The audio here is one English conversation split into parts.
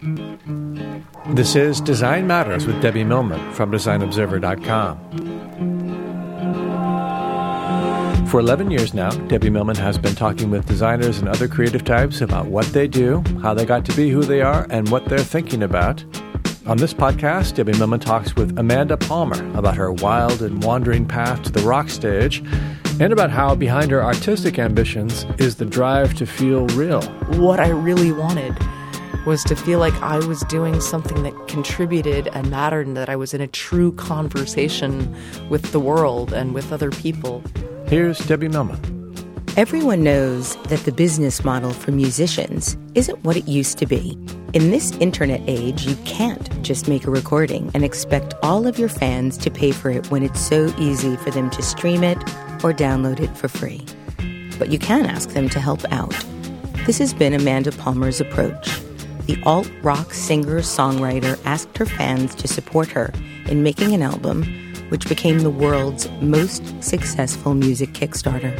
This is Design Matters with Debbie Millman from DesignObserver.com. For 11 years now, Debbie Millman has been talking with designers and other creative types about what they do, how they got to be who they are, and what they're thinking about. On this podcast, Debbie Millman talks with Amanda Palmer about her wild and wandering path to the rock stage and about how behind her artistic ambitions is the drive to feel real. What I really wanted was to feel like I was doing something that contributed and mattered and that I was in a true conversation with the world and with other people. Here's Debbie Millman. Everyone knows that the business model for musicians isn't what it used to be. In this internet age, you can't just make a recording and expect all of your fans to pay for it when it's so easy for them to stream it or download it for free. But you can ask them to help out. This has been Amanda Palmer's approach the alt rock singer songwriter asked her fans to support her in making an album which became the world's most successful music Kickstarter.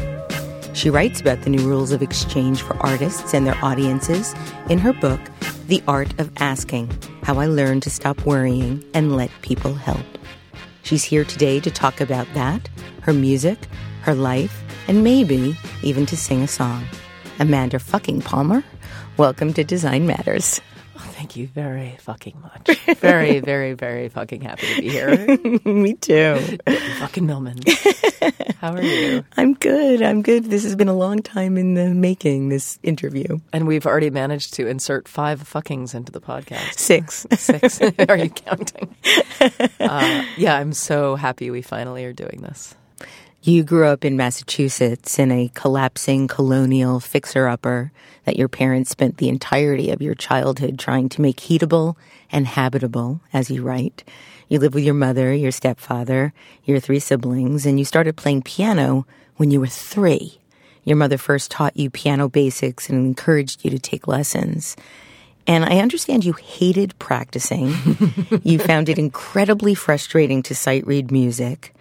She writes about the new rules of exchange for artists and their audiences in her book, The Art of Asking How I Learned to Stop Worrying and Let People Help. She's here today to talk about that, her music, her life, and maybe even to sing a song. Amanda fucking Palmer Welcome to Design Matters. Oh, thank you very fucking much. Very, very, very fucking happy to be here. Me too. fucking Millman. How are you? I'm good. I'm good. This has been a long time in the making, this interview. And we've already managed to insert five fuckings into the podcast. Six. Six. are you counting? Uh, yeah, I'm so happy we finally are doing this. You grew up in Massachusetts in a collapsing colonial fixer upper that your parents spent the entirety of your childhood trying to make heatable and habitable, as you write. You lived with your mother, your stepfather, your three siblings, and you started playing piano when you were three. Your mother first taught you piano basics and encouraged you to take lessons. And I understand you hated practicing. you found it incredibly frustrating to sight read music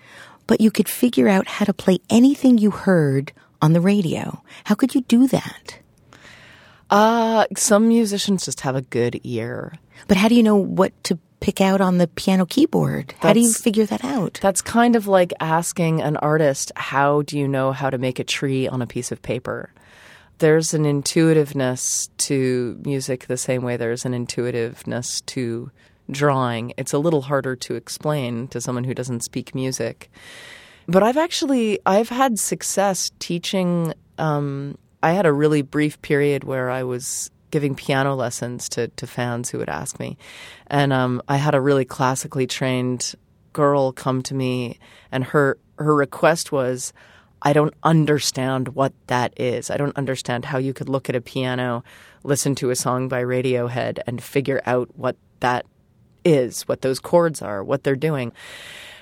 but you could figure out how to play anything you heard on the radio. How could you do that? Uh, some musicians just have a good ear. But how do you know what to pick out on the piano keyboard? That's, how do you figure that out? That's kind of like asking an artist, how do you know how to make a tree on a piece of paper? There's an intuitiveness to music the same way there's an intuitiveness to drawing. It's a little harder to explain to someone who doesn't speak music. But I've actually I've had success teaching. Um, I had a really brief period where I was giving piano lessons to to fans who would ask me, and um, I had a really classically trained girl come to me, and her her request was. I don't understand what that is. I don't understand how you could look at a piano, listen to a song by Radiohead, and figure out what that is, what those chords are, what they're doing.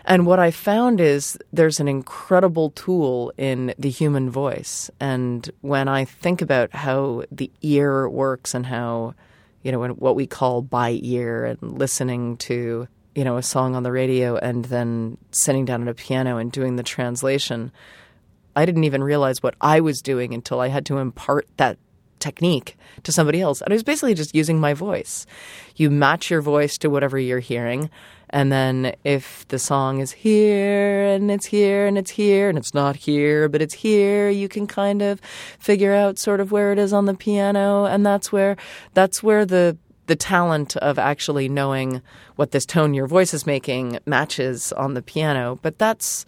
And what I found is there's an incredible tool in the human voice. And when I think about how the ear works and how, you know, what we call by ear and listening to, you know, a song on the radio and then sitting down at a piano and doing the translation, I didn't even realize what I was doing until I had to impart that technique to somebody else. And I was basically just using my voice. You match your voice to whatever you're hearing. And then if the song is here and it's here and it's here and it's not here, but it's here, you can kind of figure out sort of where it is on the piano. And that's where, that's where the, the talent of actually knowing what this tone your voice is making matches on the piano. But that's,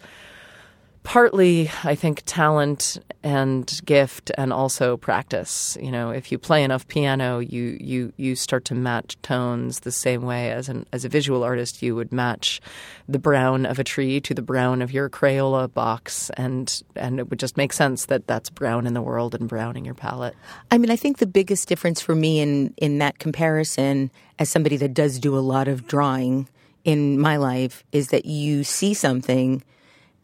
partly, I think, talent and gift, and also practice. You know, if you play enough piano, you you you start to match tones the same way as an as a visual artist you would match the brown of a tree to the brown of your Crayola box, and and it would just make sense that that's brown in the world and brown in your palette. I mean, I think the biggest difference for me in in that comparison, as somebody that does do a lot of drawing in my life, is that you see something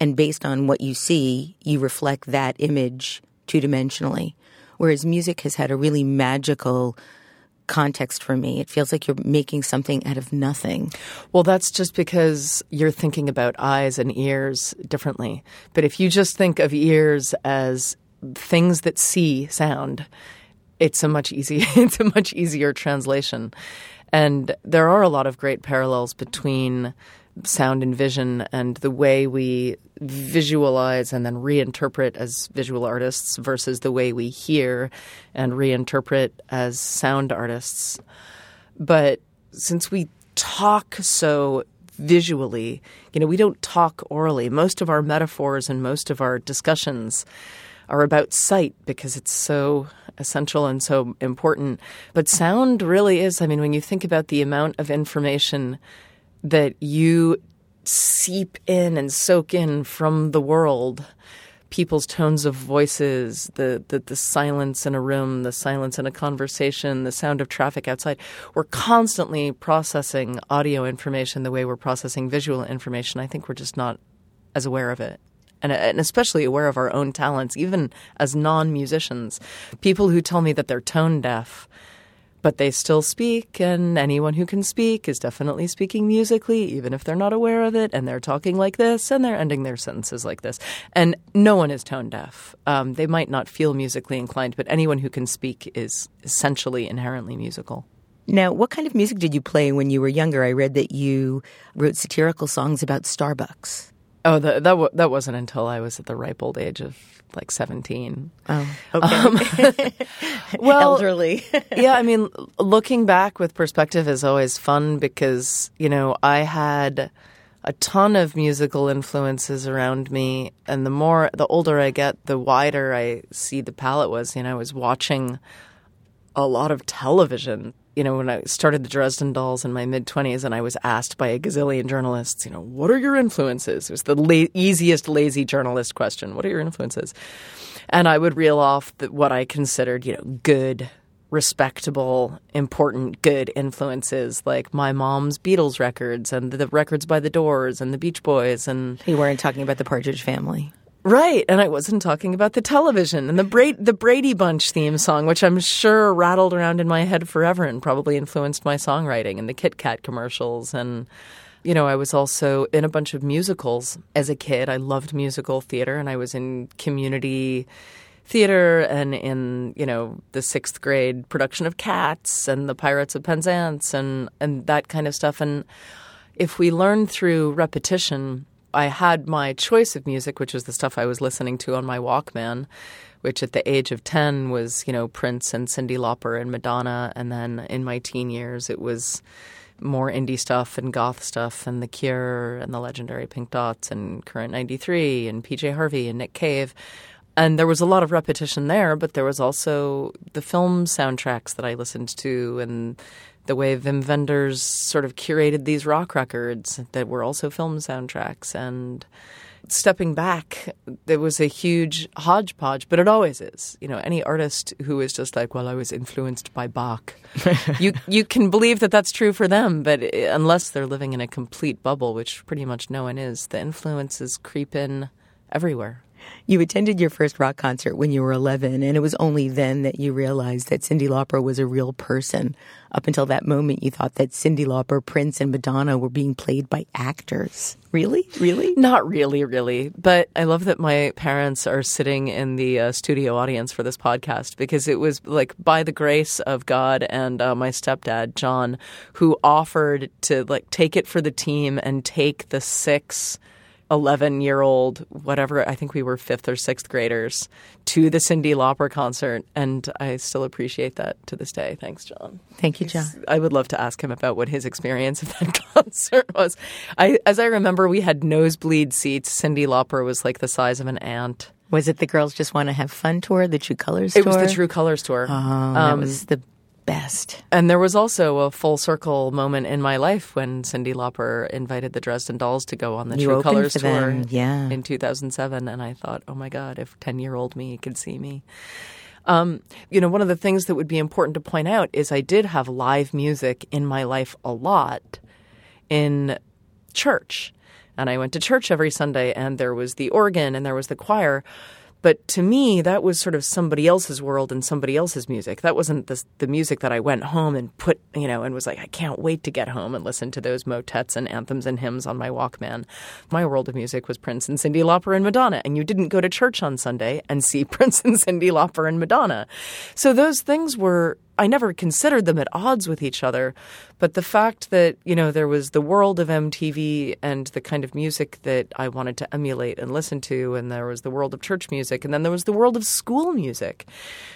and based on what you see, you reflect that image two dimensionally. Whereas music has had a really magical context for me. It feels like you're making something out of nothing. Well, that's just because you're thinking about eyes and ears differently. But if you just think of ears as things that see sound, it's a much easier it's a much easier translation. And there are a lot of great parallels between sound and vision and the way we visualize and then reinterpret as visual artists versus the way we hear and reinterpret as sound artists. But since we talk so visually, you know, we don't talk orally. Most of our metaphors and most of our discussions are about sight because it's so essential and so important. But sound really is, I mean, when you think about the amount of information that you seep in and soak in from the world people's tones of voices, the, the, the silence in a room, the silence in a conversation, the sound of traffic outside. We're constantly processing audio information the way we're processing visual information. I think we're just not as aware of it. And, and especially aware of our own talents, even as non musicians. People who tell me that they're tone deaf but they still speak, and anyone who can speak is definitely speaking musically, even if they're not aware of it, and they're talking like this, and they're ending their sentences like this. And no one is tone deaf. Um, they might not feel musically inclined, but anyone who can speak is essentially inherently musical. Now, what kind of music did you play when you were younger? I read that you wrote satirical songs about Starbucks. Oh, that that, w- that wasn't until I was at the ripe old age of like 17. Oh, okay. Um, well, elderly. yeah, I mean, looking back with perspective is always fun because, you know, I had a ton of musical influences around me and the more the older I get, the wider I see the palette was, you know, I was watching a lot of television you know, when I started the Dresden Dolls in my mid 20s and I was asked by a gazillion journalists, you know, what are your influences? It was the la- easiest lazy journalist question. What are your influences? And I would reel off the, what I considered, you know, good, respectable, important, good influences like my mom's Beatles records and the records by the Doors and the Beach Boys. And you weren't talking about the Partridge Family. Right, and I wasn't talking about the television and the Bra- the Brady Bunch theme song, which I'm sure rattled around in my head forever and probably influenced my songwriting and the Kit Kat commercials and you know, I was also in a bunch of musicals as a kid. I loved musical theater and I was in community theater and in, you know, the 6th grade production of Cats and the Pirates of Penzance and and that kind of stuff and if we learn through repetition I had my choice of music, which was the stuff I was listening to on my Walkman, which at the age of 10 was, you know, Prince and Cyndi Lauper and Madonna. And then in my teen years, it was more indie stuff and goth stuff and The Cure and the legendary Pink Dots and Current 93 and PJ Harvey and Nick Cave. And there was a lot of repetition there, but there was also the film soundtracks that I listened to and the way Wim Wenders sort of curated these rock records that were also film soundtracks. And stepping back, there was a huge hodgepodge, but it always is. You know, any artist who is just like, well, I was influenced by Bach, you you can believe that that's true for them, but unless they're living in a complete bubble, which pretty much no one is, the influences creep in everywhere. You attended your first rock concert when you were 11, and it was only then that you realized that Cyndi Lauper was a real person. Up until that moment, you thought that Cyndi Lauper, Prince, and Madonna were being played by actors. Really? Really? Not really, really. But I love that my parents are sitting in the uh, studio audience for this podcast because it was like by the grace of God and uh, my stepdad, John, who offered to like take it for the team and take the six 11 year old, whatever, I think we were fifth or sixth graders, to the Cyndi Lauper concert. And I still appreciate that to this day. Thanks, John. Thank you, John. I would love to ask him about what his experience of that concert was. I, as I remember, we had nosebleed seats. Cyndi Lauper was like the size of an ant. Was it the Girls Just Want to Have Fun tour, the True Colors It tour? It was the True Colors tour. Oh, that um, was the best. And there was also a full circle moment in my life when Cyndi Lauper invited the Dresden Dolls to go on the You True Colors tour yeah. in 2007. And I thought, oh my God, if 10 year old me could see me. Um, you know, one of the things that would be important to point out is I did have live music in my life a lot in church. And I went to church every Sunday, and there was the organ and there was the choir. But to me, that was sort of somebody else's world and somebody else's music. That wasn't the, the music that I went home and put, you know, and was like, I can't wait to get home and listen to those motets and anthems and hymns on my Walkman. My world of music was Prince and Cyndi Lauper and Madonna. And you didn't go to church on Sunday and see Prince and Cyndi Lauper and Madonna. So those things were I never considered them at odds with each other, but the fact that, you know, there was the world of MTV and the kind of music that I wanted to emulate and listen to, and there was the world of church music, and then there was the world of school music,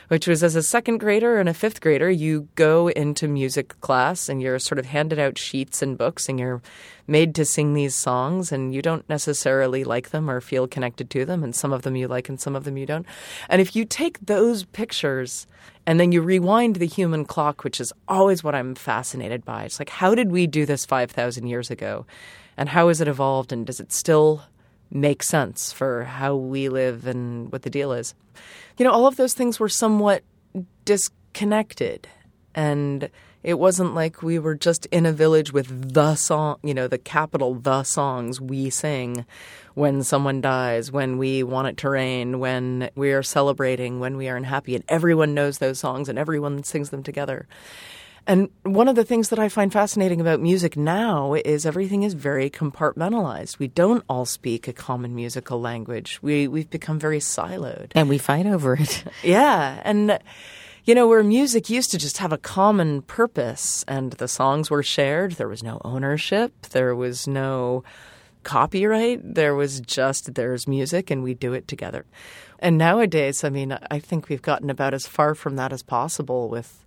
which was as a second grader and a fifth grader, you go into music class and you're sort of handed out sheets and books and you're made to sing these songs and you don't necessarily like them or feel connected to them and some of them you like and some of them you don't. And if you take those pictures and then you rewind the human clock, which is always what I'm fascinated by. It's like, how did we do this 5,000 years ago? And how has it evolved? And does it still make sense for how we live and what the deal is? You know, all of those things were somewhat disconnected. And it wasn't like we were just in a village with the song, you know, the capital the songs we sing when someone dies, when we want it to rain, when we are celebrating, when we are unhappy, and everyone knows those songs and everyone sings them together. And one of the things that I find fascinating about music now is everything is very compartmentalized. We don't all speak a common musical language. We we've become very siloed. And we fight over it. Yeah, and you know, where music used to just have a common purpose and the songs were shared, there was no ownership, there was no copyright. There was just there's music and we do it together. And nowadays, I mean, I think we've gotten about as far from that as possible with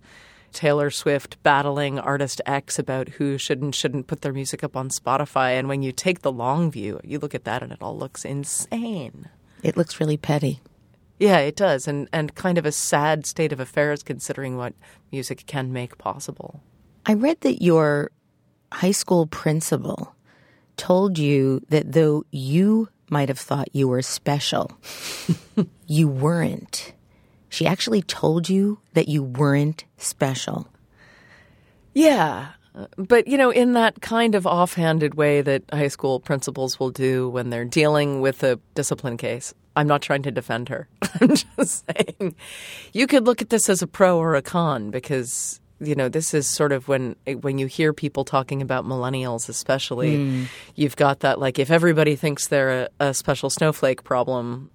Taylor Swift battling artist X about who should and shouldn't put their music up on Spotify. And when you take the long view, you look at that and it all looks insane. It looks really petty. Yeah, it does. And, and kind of a sad state of affairs considering what music can make possible. I read that your high school principal told you that though you might have thought you were special, you weren't. She actually told you that you weren't special. Yeah. But, you know, in that kind of offhanded way that high school principals will do when they're dealing with a discipline case. I'm not trying to defend her. I'm just saying you could look at this as a pro or a con because you know this is sort of when when you hear people talking about millennials especially mm. you've got that like if everybody thinks they're a, a special snowflake problem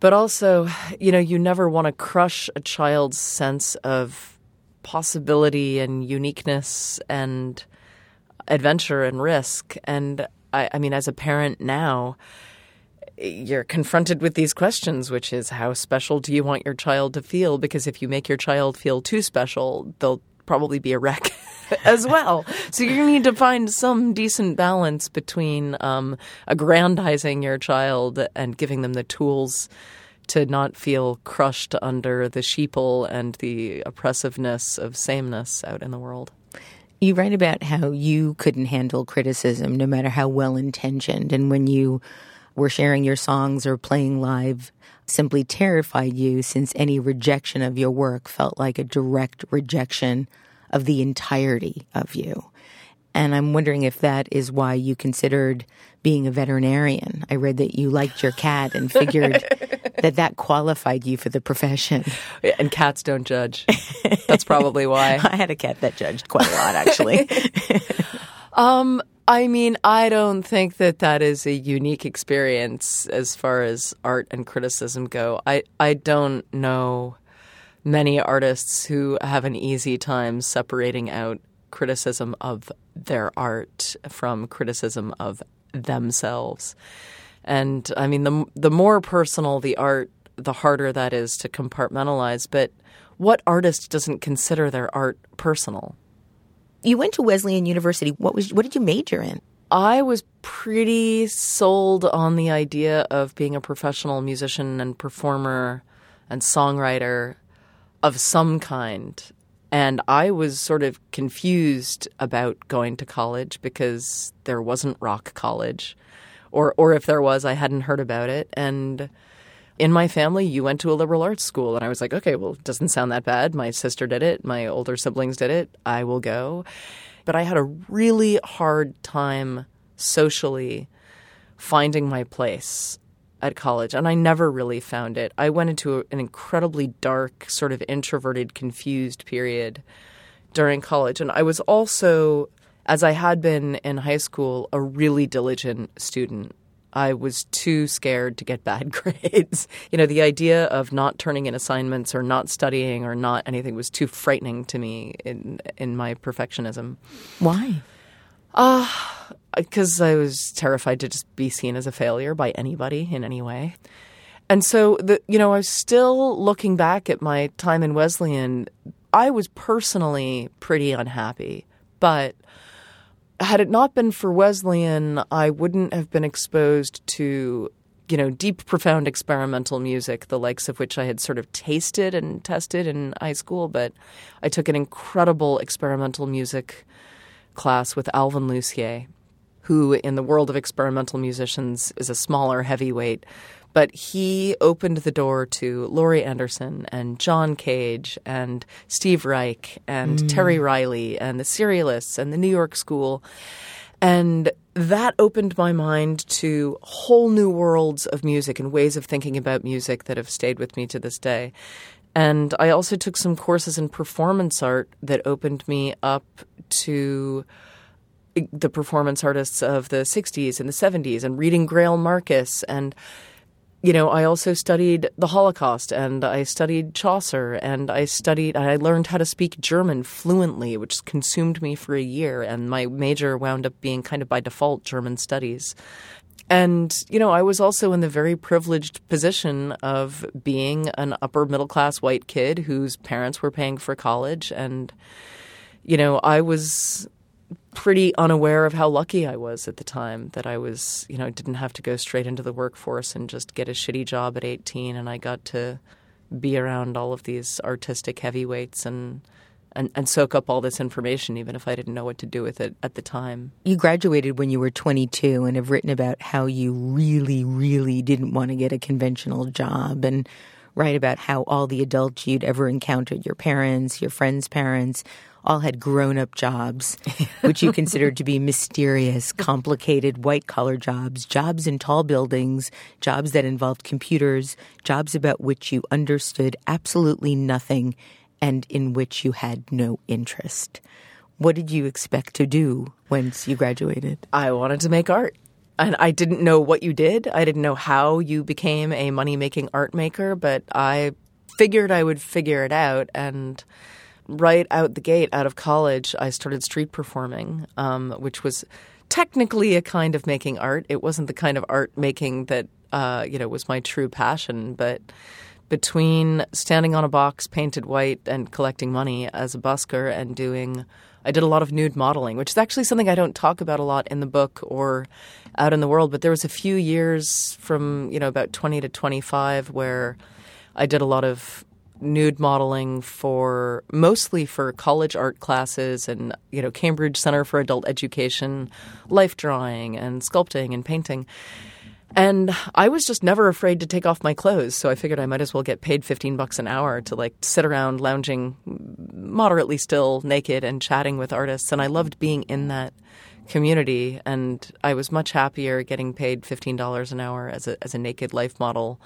but also you know you never want to crush a child's sense of possibility and uniqueness and adventure and risk and I, I mean as a parent now you're confronted with these questions, which is how special do you want your child to feel? Because if you make your child feel too special, they'll probably be a wreck as well. So you need to find some decent balance between um, aggrandizing your child and giving them the tools to not feel crushed under the sheeple and the oppressiveness of sameness out in the world. You write about how you couldn't handle criticism, no matter how well intentioned, and when you were sharing your songs or playing live simply terrified you since any rejection of your work felt like a direct rejection of the entirety of you. And I'm wondering if that is why you considered being a veterinarian. I read that you liked your cat and figured that that qualified you for the profession. And cats don't judge. That's probably why. I had a cat that judged quite a lot, actually. um, I mean, I don't think that that is a unique experience as far as art and criticism go. I, I don't know many artists who have an easy time separating out criticism of their art from criticism of themselves. And I mean, the the more personal the art, the harder that is to compartmentalize. But what artist doesn't consider their art personal? You went to Wesleyan University. What was what did you major in? I was pretty sold on the idea of being a professional musician and performer and songwriter of some kind. And I was sort of confused about going to college because there wasn't rock college. Or or if there was, I hadn't heard about it. And in my family, you went to a liberal arts school. And I was like, okay, well, it doesn't sound that bad. My sister did it, my older siblings did it. I will go. But I had a really hard time socially finding my place at college, and I never really found it. I went into an incredibly dark, sort of introverted, confused period during college. And I was also, as I had been in high school, a really diligent student. I was too scared to get bad grades. you know, the idea of not turning in assignments or not studying or not anything was too frightening to me in in my perfectionism. Why? Ah, uh, because I was terrified to just be seen as a failure by anybody in any way. And so, the, you know, I was still looking back at my time in Wesleyan. I was personally pretty unhappy, but had it not been for Wesleyan, I wouldn't have been exposed to, you know, deep, profound experimental music, the likes of which I had sort of tasted and tested in high school. But I took an incredible experimental music class with Alvin Lucier, who in the world of experimental musicians is a smaller heavyweight. But he opened the door to Laurie Anderson and John Cage and Steve Reich and mm. Terry Riley and the Serialists and the New York School. And that opened my mind to whole new worlds of music and ways of thinking about music that have stayed with me to this day. And I also took some courses in performance art that opened me up to the performance artists of the 60s and the 70s and reading Greil Marcus and you know I also studied the Holocaust and I studied Chaucer and I studied I learned how to speak German fluently which consumed me for a year and my major wound up being kind of by default German studies. And you know I was also in the very privileged position of being an upper middle class white kid whose parents were paying for college and you know I was pretty unaware of how lucky I was at the time that I was, you know, didn't have to go straight into the workforce and just get a shitty job at 18 and I got to be around all of these artistic heavyweights and and, and soak up all this information even if I didn't know what to do with it at the time. You graduated when you were 22 and have written about how you really really didn't want to get a conventional job and write about how all the adults you'd ever encountered, your parents, your friends' parents, all had grown up jobs, which you considered to be mysterious, complicated, white collar jobs, jobs in tall buildings, jobs that involved computers, jobs about which you understood absolutely nothing and in which you had no interest. What did you expect to do once you graduated? I wanted to make art. And I didn't know what you did. I didn't know how you became a money making art maker, but I figured I would figure it out. And right out the gate, out of college, I started street performing, um, which was technically a kind of making art. It wasn't the kind of art making that uh, you know was my true passion, but between standing on a box painted white and collecting money as a busker and doing I did a lot of nude modeling, which is actually something I don't talk about a lot in the book or out in the world, but there was a few years from, you know, about 20 to 25 where I did a lot of nude modeling for mostly for college art classes and you know Cambridge Center for Adult Education, life drawing and sculpting and painting. And I was just never afraid to take off my clothes, so I figured I might as well get paid 15 bucks an hour to like sit around lounging moderately still naked and chatting with artists and I loved being in that community and I was much happier getting paid $15 an hour as a as a naked life model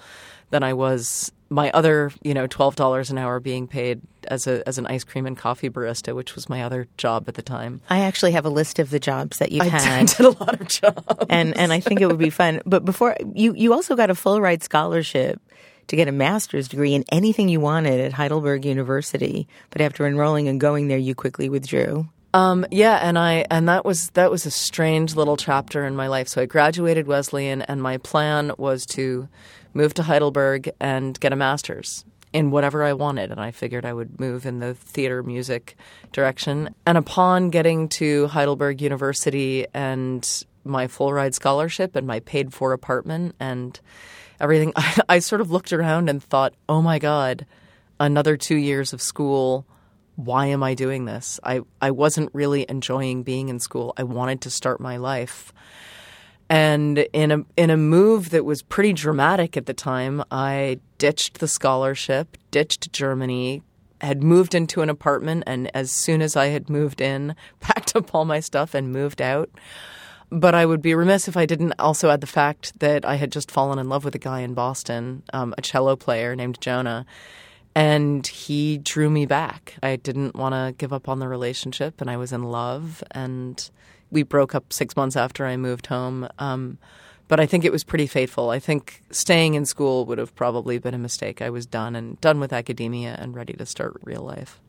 than I was my other, you know, twelve dollars an hour being paid as a as an ice cream and coffee barista, which was my other job at the time. I actually have a list of the jobs that you've I had. did a lot of jobs, and and I think it would be fun. But before you, you also got a full ride scholarship to get a master's degree in anything you wanted at Heidelberg University. But after enrolling and going there, you quickly withdrew. Um, yeah, and I and that was that was a strange little chapter in my life. So I graduated Wesleyan, and my plan was to move to Heidelberg and get a master's in whatever I wanted. And I figured I would move in the theater music direction. And upon getting to Heidelberg University and my full ride scholarship and my paid for apartment and everything, I, I sort of looked around and thought, oh my God, another two years of school why am I doing this? I, I wasn't really enjoying being in school. I wanted to start my life. And in a in a move that was pretty dramatic at the time, I ditched the scholarship, ditched Germany, had moved into an apartment, and as soon as I had moved in, packed up all my stuff and moved out. But I would be remiss if I didn't also add the fact that I had just fallen in love with a guy in Boston, um, a cello player named Jonah, and he drew me back. I didn't want to give up on the relationship, and I was in love, and we broke up six months after I moved home. Um, but I think it was pretty fateful. I think staying in school would have probably been a mistake. I was done and done with academia and ready to start real life.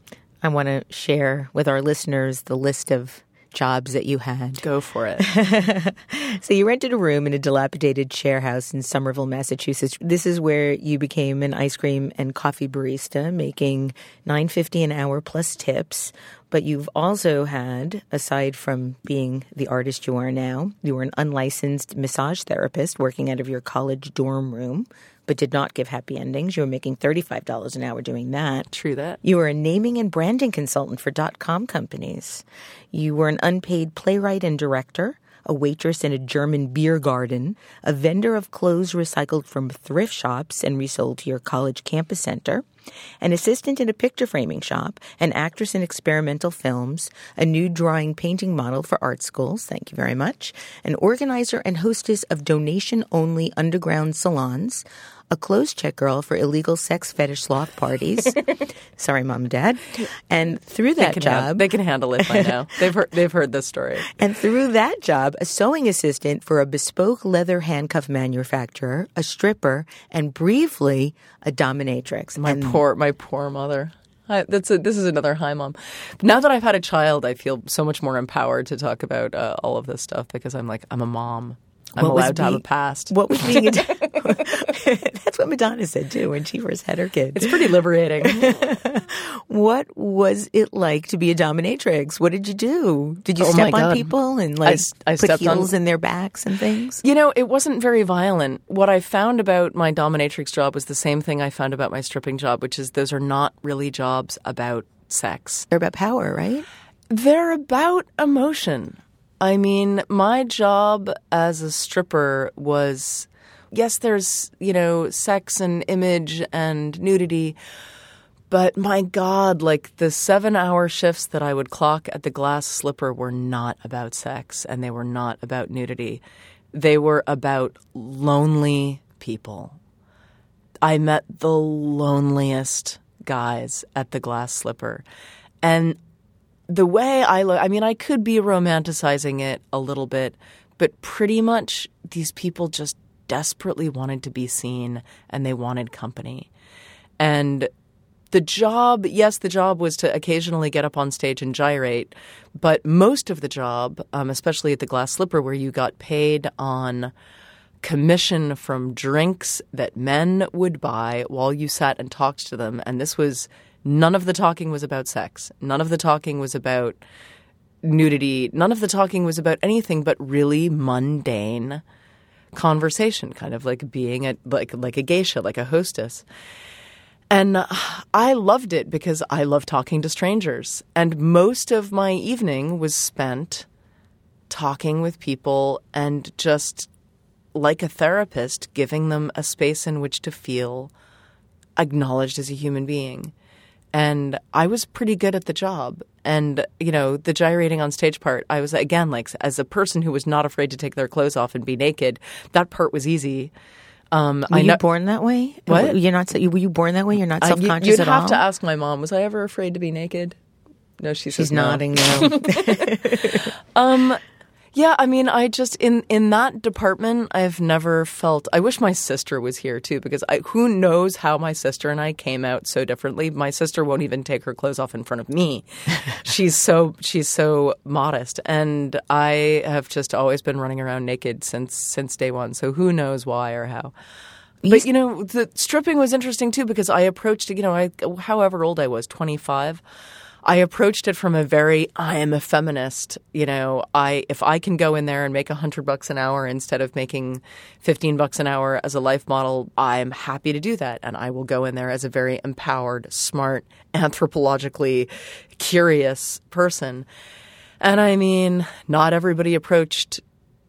I want to share with our listeners the list of jobs that you had. Go for it. so you rented a room in a dilapidated share house in Somerville, Massachusetts. This is where you became an ice cream and coffee barista, making nine fifty an hour plus tips. But you've also had, aside from being the artist you are now, you were an unlicensed massage therapist working out of your college dorm room but did not give happy endings. You were making $35 an hour doing that. True that. You were a naming and branding consultant for dot com companies. You were an unpaid playwright and director, a waitress in a German beer garden, a vendor of clothes recycled from thrift shops and resold to your college campus center, an assistant in a picture framing shop, an actress in experimental films, a nude drawing painting model for art schools, thank you very much, an organizer and hostess of donation only underground salons, a clothes check girl for illegal sex fetish sloth parties. Sorry, mom and dad. And through that they job, have, they can handle it by now. they've heard, they've heard this story. And through that job, a sewing assistant for a bespoke leather handcuff manufacturer, a stripper, and briefly a dominatrix. My and poor, my poor mother. I, that's a, this is another hi mom. Now that I've had a child, I feel so much more empowered to talk about uh, all of this stuff because I'm like I'm a mom. I'm What allowed to have a past. What was being a That's what Madonna said too when she first had her kid. It's pretty liberating. What was it like to be a dominatrix? What did you do? Did you Oh step on God. people and like s- I put stepped on- heels in their backs and things? You know, it wasn't very violent. What I found about my dominatrix job was the same thing I found about my stripping job, which is those are not really jobs about sex. They're about power, right? They're about emotion. I mean, my job as a stripper was yes, there's, you know, sex and image and nudity, but my God, like the seven hour shifts that I would clock at the glass slipper were not about sex and they were not about nudity. They were about lonely people. I met the loneliest guys at the glass slipper. And the way I look, I mean, I could be romanticizing it a little bit, but pretty much these people just desperately wanted to be seen and they wanted company. And the job, yes, the job was to occasionally get up on stage and gyrate, but most of the job, um, especially at the Glass Slipper, where you got paid on commission from drinks that men would buy while you sat and talked to them. And this was none of the talking was about sex, none of the talking was about nudity, none of the talking was about anything but really mundane conversation, kind of like being a like like a geisha, like a hostess. And uh, I loved it because I love talking to strangers. And most of my evening was spent talking with people and just like a therapist, giving them a space in which to feel acknowledged as a human being. And I was pretty good at the job. And, you know, the gyrating on stage part, I was, again, like, as a person who was not afraid to take their clothes off and be naked, that part was easy. Um, Were I you born that way? What? You're not. Were you born that way? You're not self you- conscious You'd have to ask my mom, was I ever afraid to be naked? No, she She's nodding now. Um, yeah, I mean, I just in in that department, I've never felt. I wish my sister was here too, because I, who knows how my sister and I came out so differently. My sister won't even take her clothes off in front of me. she's so she's so modest, and I have just always been running around naked since since day one. So who knows why or how. But you know, the stripping was interesting too because I approached. You know, I however old I was, twenty five. I approached it from a very I am a feminist. You know, I if I can go in there and make a hundred bucks an hour instead of making fifteen bucks an hour as a life model, I'm happy to do that, and I will go in there as a very empowered, smart, anthropologically curious person. And I mean, not everybody approached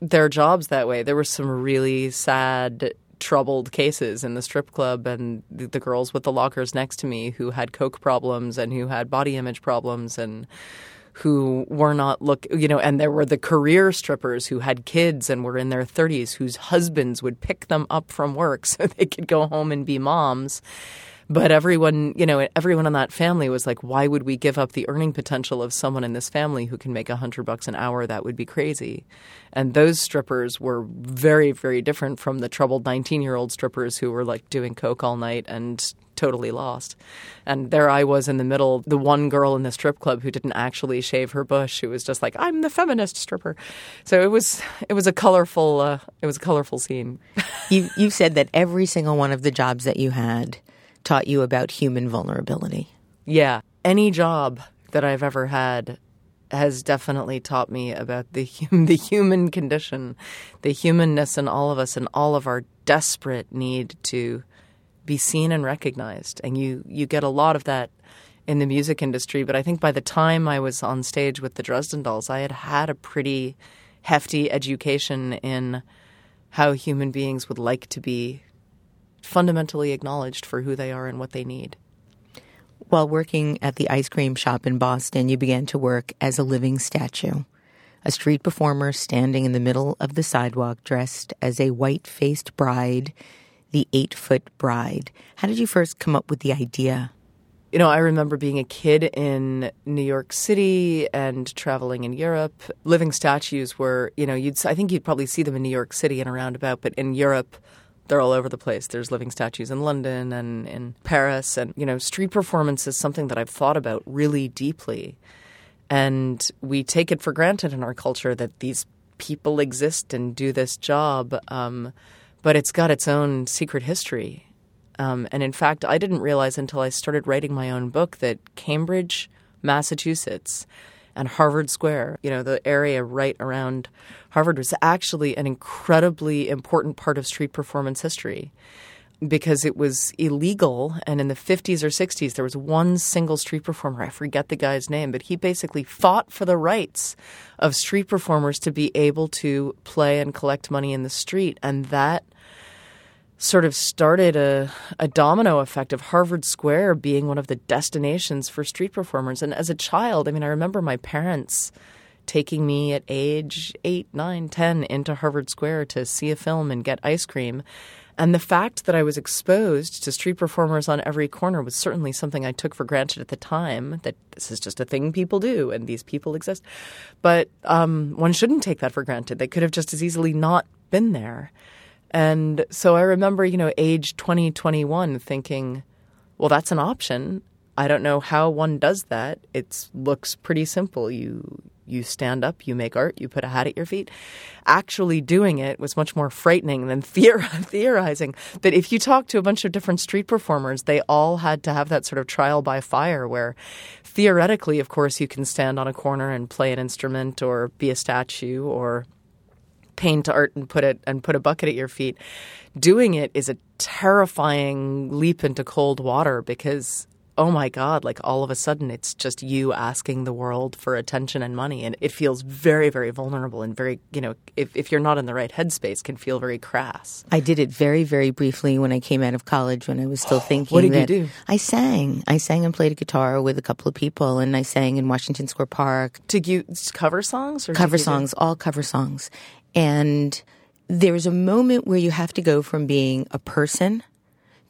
their jobs that way. There were some really sad, troubled cases in the strip club, and the, the girls with the lockers next to me who had coke problems and who had body image problems and who were not look you know and there were the career strippers who had kids and were in their 30s whose husbands would pick them up from work so they could go home and be moms but everyone, you know, everyone in that family was like, why would we give up the earning potential of someone in this family who can make a hundred bucks an hour? That would be crazy. And those strippers were very, very different from the troubled 19 year old strippers who were like doing coke all night and totally lost. And there I was in the middle, the one girl in the strip club who didn't actually shave her bush, who was just like, I'm the feminist stripper. So it was, it was a colorful, uh, it was a colorful scene. you you said that every single one of the jobs that you had taught you about human vulnerability. Yeah. Any job that I've ever had has definitely taught me about the hum- the human condition, the humanness in all of us, and all of our desperate need to be seen and recognized. And you you get a lot of that in the music industry. But I think by the time I was on stage with the Dresden Dolls, I had had a pretty hefty education in how human beings would like to be fundamentally acknowledged for who they are and what they need. While working at the ice cream shop in Boston, you began to work as a living statue, a street performer standing in the middle of the sidewalk dressed as a white faced bride, the eight foot bride. How did you first come up with the idea? You know, I remember being a kid in New York City and traveling in Europe. Living statues were, you know, you'd I think you'd probably see them in New York City and around about, but in Europe, they're all over the place. There's living statues in London and in Paris. And, you know, street performance is something that I've thought about really deeply. And we take it for granted in our culture that these people exist and do this job. Um, but it's got its own secret history. Um, and in fact, I didn't realize until I started writing my own book that Cambridge, Massachusetts, and Harvard Square, you know, the area right around Harvard was actually an incredibly important part of street performance history because it was illegal. And in the 50s or 60s, there was one single street performer, I forget the guy's name, but he basically fought for the rights of street performers to be able to play and collect money in the street. And that sort of started a, a domino effect of Harvard Square being one of the destinations for street performers. And as a child, I mean, I remember my parents taking me at age eight, nine, ten into Harvard Square to see a film and get ice cream. And the fact that I was exposed to street performers on every corner was certainly something I took for granted at the time that this is just a thing people do and these people exist. But um, one shouldn't take that for granted. They could have just as easily not been there. And so I remember, you know, age 20, 21, thinking, well, that's an option. I don't know how one does that. It looks pretty simple. You you stand up, you make art, you put a hat at your feet. Actually doing it was much more frightening than theor- theorizing. But if you talk to a bunch of different street performers, they all had to have that sort of trial by fire where theoretically, of course, you can stand on a corner and play an instrument or be a statue or paint art and put it and put a bucket at your feet. Doing it is a terrifying leap into cold water because oh my God, like all of a sudden it's just you asking the world for attention and money. And it feels very, very vulnerable and very, you know, if, if you're not in the right headspace, can feel very crass. I did it very, very briefly when I came out of college when I was still thinking. What did you do? I sang. I sang and played a guitar with a couple of people, and I sang in Washington Square Park. Did you cover songs or cover you do- songs, all cover songs. And there's a moment where you have to go from being a person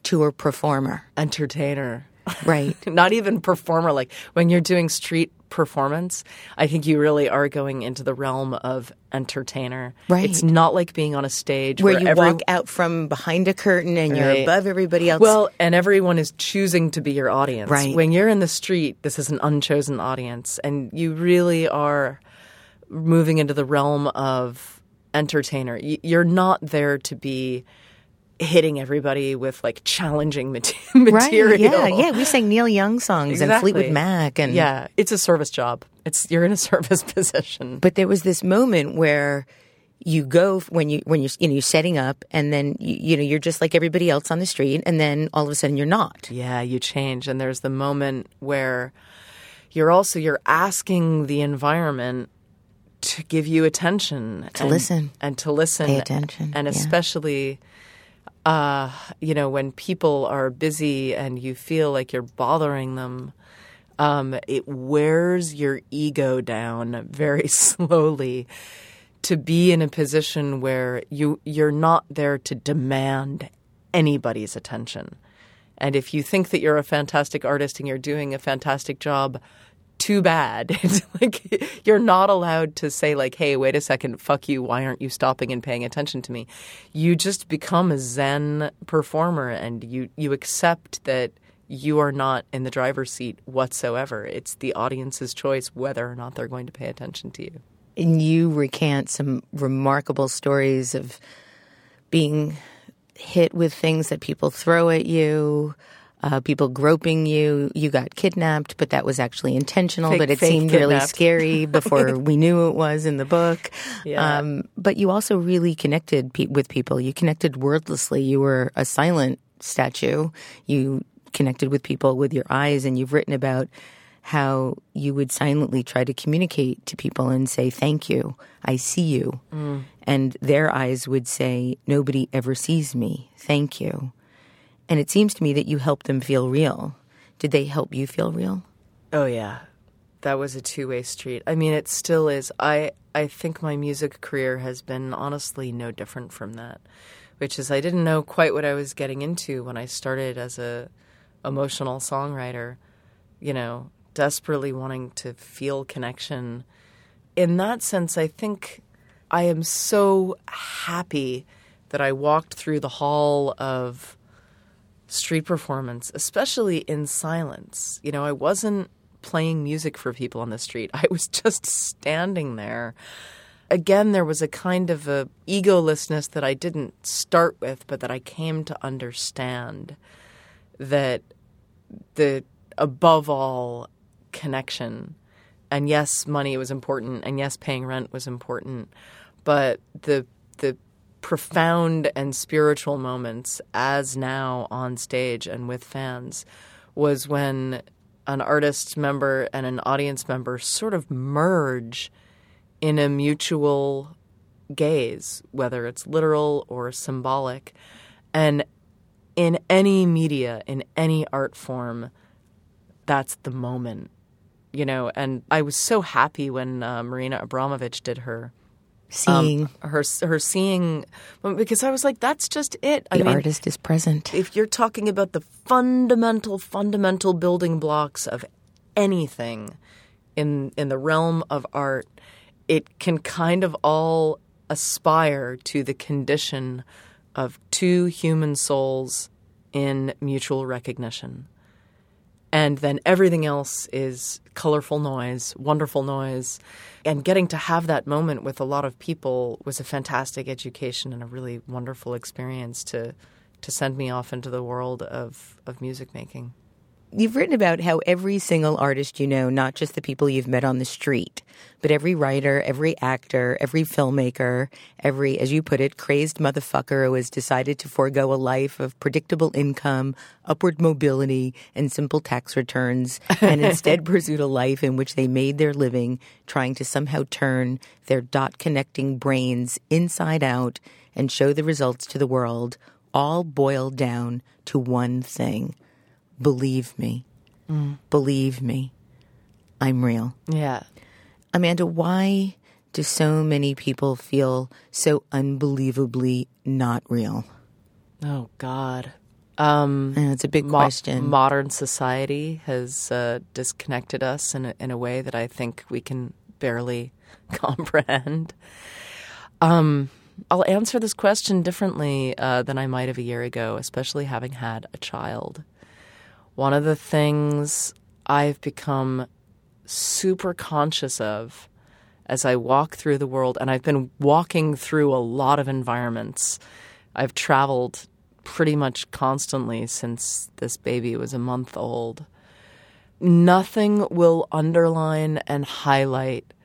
to a performer. entertainer? Right. Not even performer. Like when you're doing street performance, I think you really are going into the realm of entertainer. Right. It's not like being on a stage where where, you every- walk out from behind a curtain and you're above everybody else. Well, and everyone is choosing to be your audience. Right. When you're in the street, this is an unchosen audience, and you really are moving into the realm of entertainer. You're not there to be hitting everybody with like challenging mate- right. material. Yeah, yeah. We sang Neil Young songs and Exactly. Fleetwood Mac and yeah, it's a service job. It's you're in a service position. But there was this moment where you go when you when you're you know you're setting up and then you, you know you're just like everybody else on the street and then all of a sudden you're not. Yeah, you change, and there's the moment where you're also you're asking the environment to give you attention To and- listen. and to listen Pay attention, and yeah. especially uh, you know when people are busy and you feel like you're bothering them um, it wears your ego down very slowly to be in a position where you you're not there to demand anybody's attention. And if you think that you're a fantastic artist and you're doing a fantastic job, too bad. It's like you're not allowed to say like, "Hey, wait a second, fuck you. Why aren't you stopping and paying attention to me?" You just become a zen performer and you you accept that you are not in the driver's seat whatsoever. It's the audience's choice whether or not they're going to pay attention to you. And you recant some remarkable stories of being hit with things that people throw at you. Uh, people groping you. You got kidnapped, but that was actually intentional. Fake- but it seemed really scary before we knew it was in the book. Yeah. Um, but you also really connected pe- with people. You connected wordlessly. You were a silent statue. You connected with people with your eyes, and you've written about how you would silently try to communicate to people and say, Thank you, I see you. And their eyes would say, Nobody ever sees me, thank you. And it seems to me that you helped them feel real. Did they help you feel real? Oh yeah. That was a two-way street. I mean, it still is. I I think my music career has been honestly no different from that, which is I didn't know quite what I was getting into when I started as a emotional songwriter, you know, desperately wanting to feel connection. In that sense, I think I am so happy that I walked through the hall of street performance, especially in silence. You know, I wasn't playing music for people on the street. I was just standing there. Again, there was a kind of a egolessness that I didn't start with, but that I came to understand that the above all connection and yes money was important and yes paying rent was important but the the profound and spiritual moments as now on stage and with fans was when an artist member and an audience member sort of merge in a mutual gaze whether it's literal or symbolic. And in any media in any art form that's the moment you know? And i was so happy when uh, marina abramovich did her Seeing um, her her seeing because I was like, that's just it. I the mean, artist is present. if you're talking about the fundamental, fundamental building blocks of anything in in the realm of art, it can kind of all aspire to the condition of two human souls in mutual recognition. And then everything else is colorful noise, wonderful noise. And getting to have that moment with a lot of people was a fantastic education and a really wonderful experience to to send me off into the world of, of music making. You've written about how every single artist you know, not just the people you've met on the street, but every writer, every actor, every filmmaker, every, as you put it, crazed motherfucker who has decided to forego a life of predictable income, upward mobility, and simple tax returns, and instead pursued a life in which they made their living trying to somehow turn their dot connecting brains inside out and show the results to the world, all boiled down to one thing believe me. Mm. Believe me. I'm real. Yeah. Amanda, why do so many people feel so unbelievably not real? Oh, God. Um, it's a big mo- question. Modern society has uh, disconnected us in a, in a way that I think we can barely comprehend. Um, I'll answer this question differently uh, than I might have a year ago, especially having had a child. One of the things I've become super conscious of as I walk through the world, and I've been walking through a lot of environments. I've traveled pretty much constantly since this baby was a month old. Nothing will underline and highlight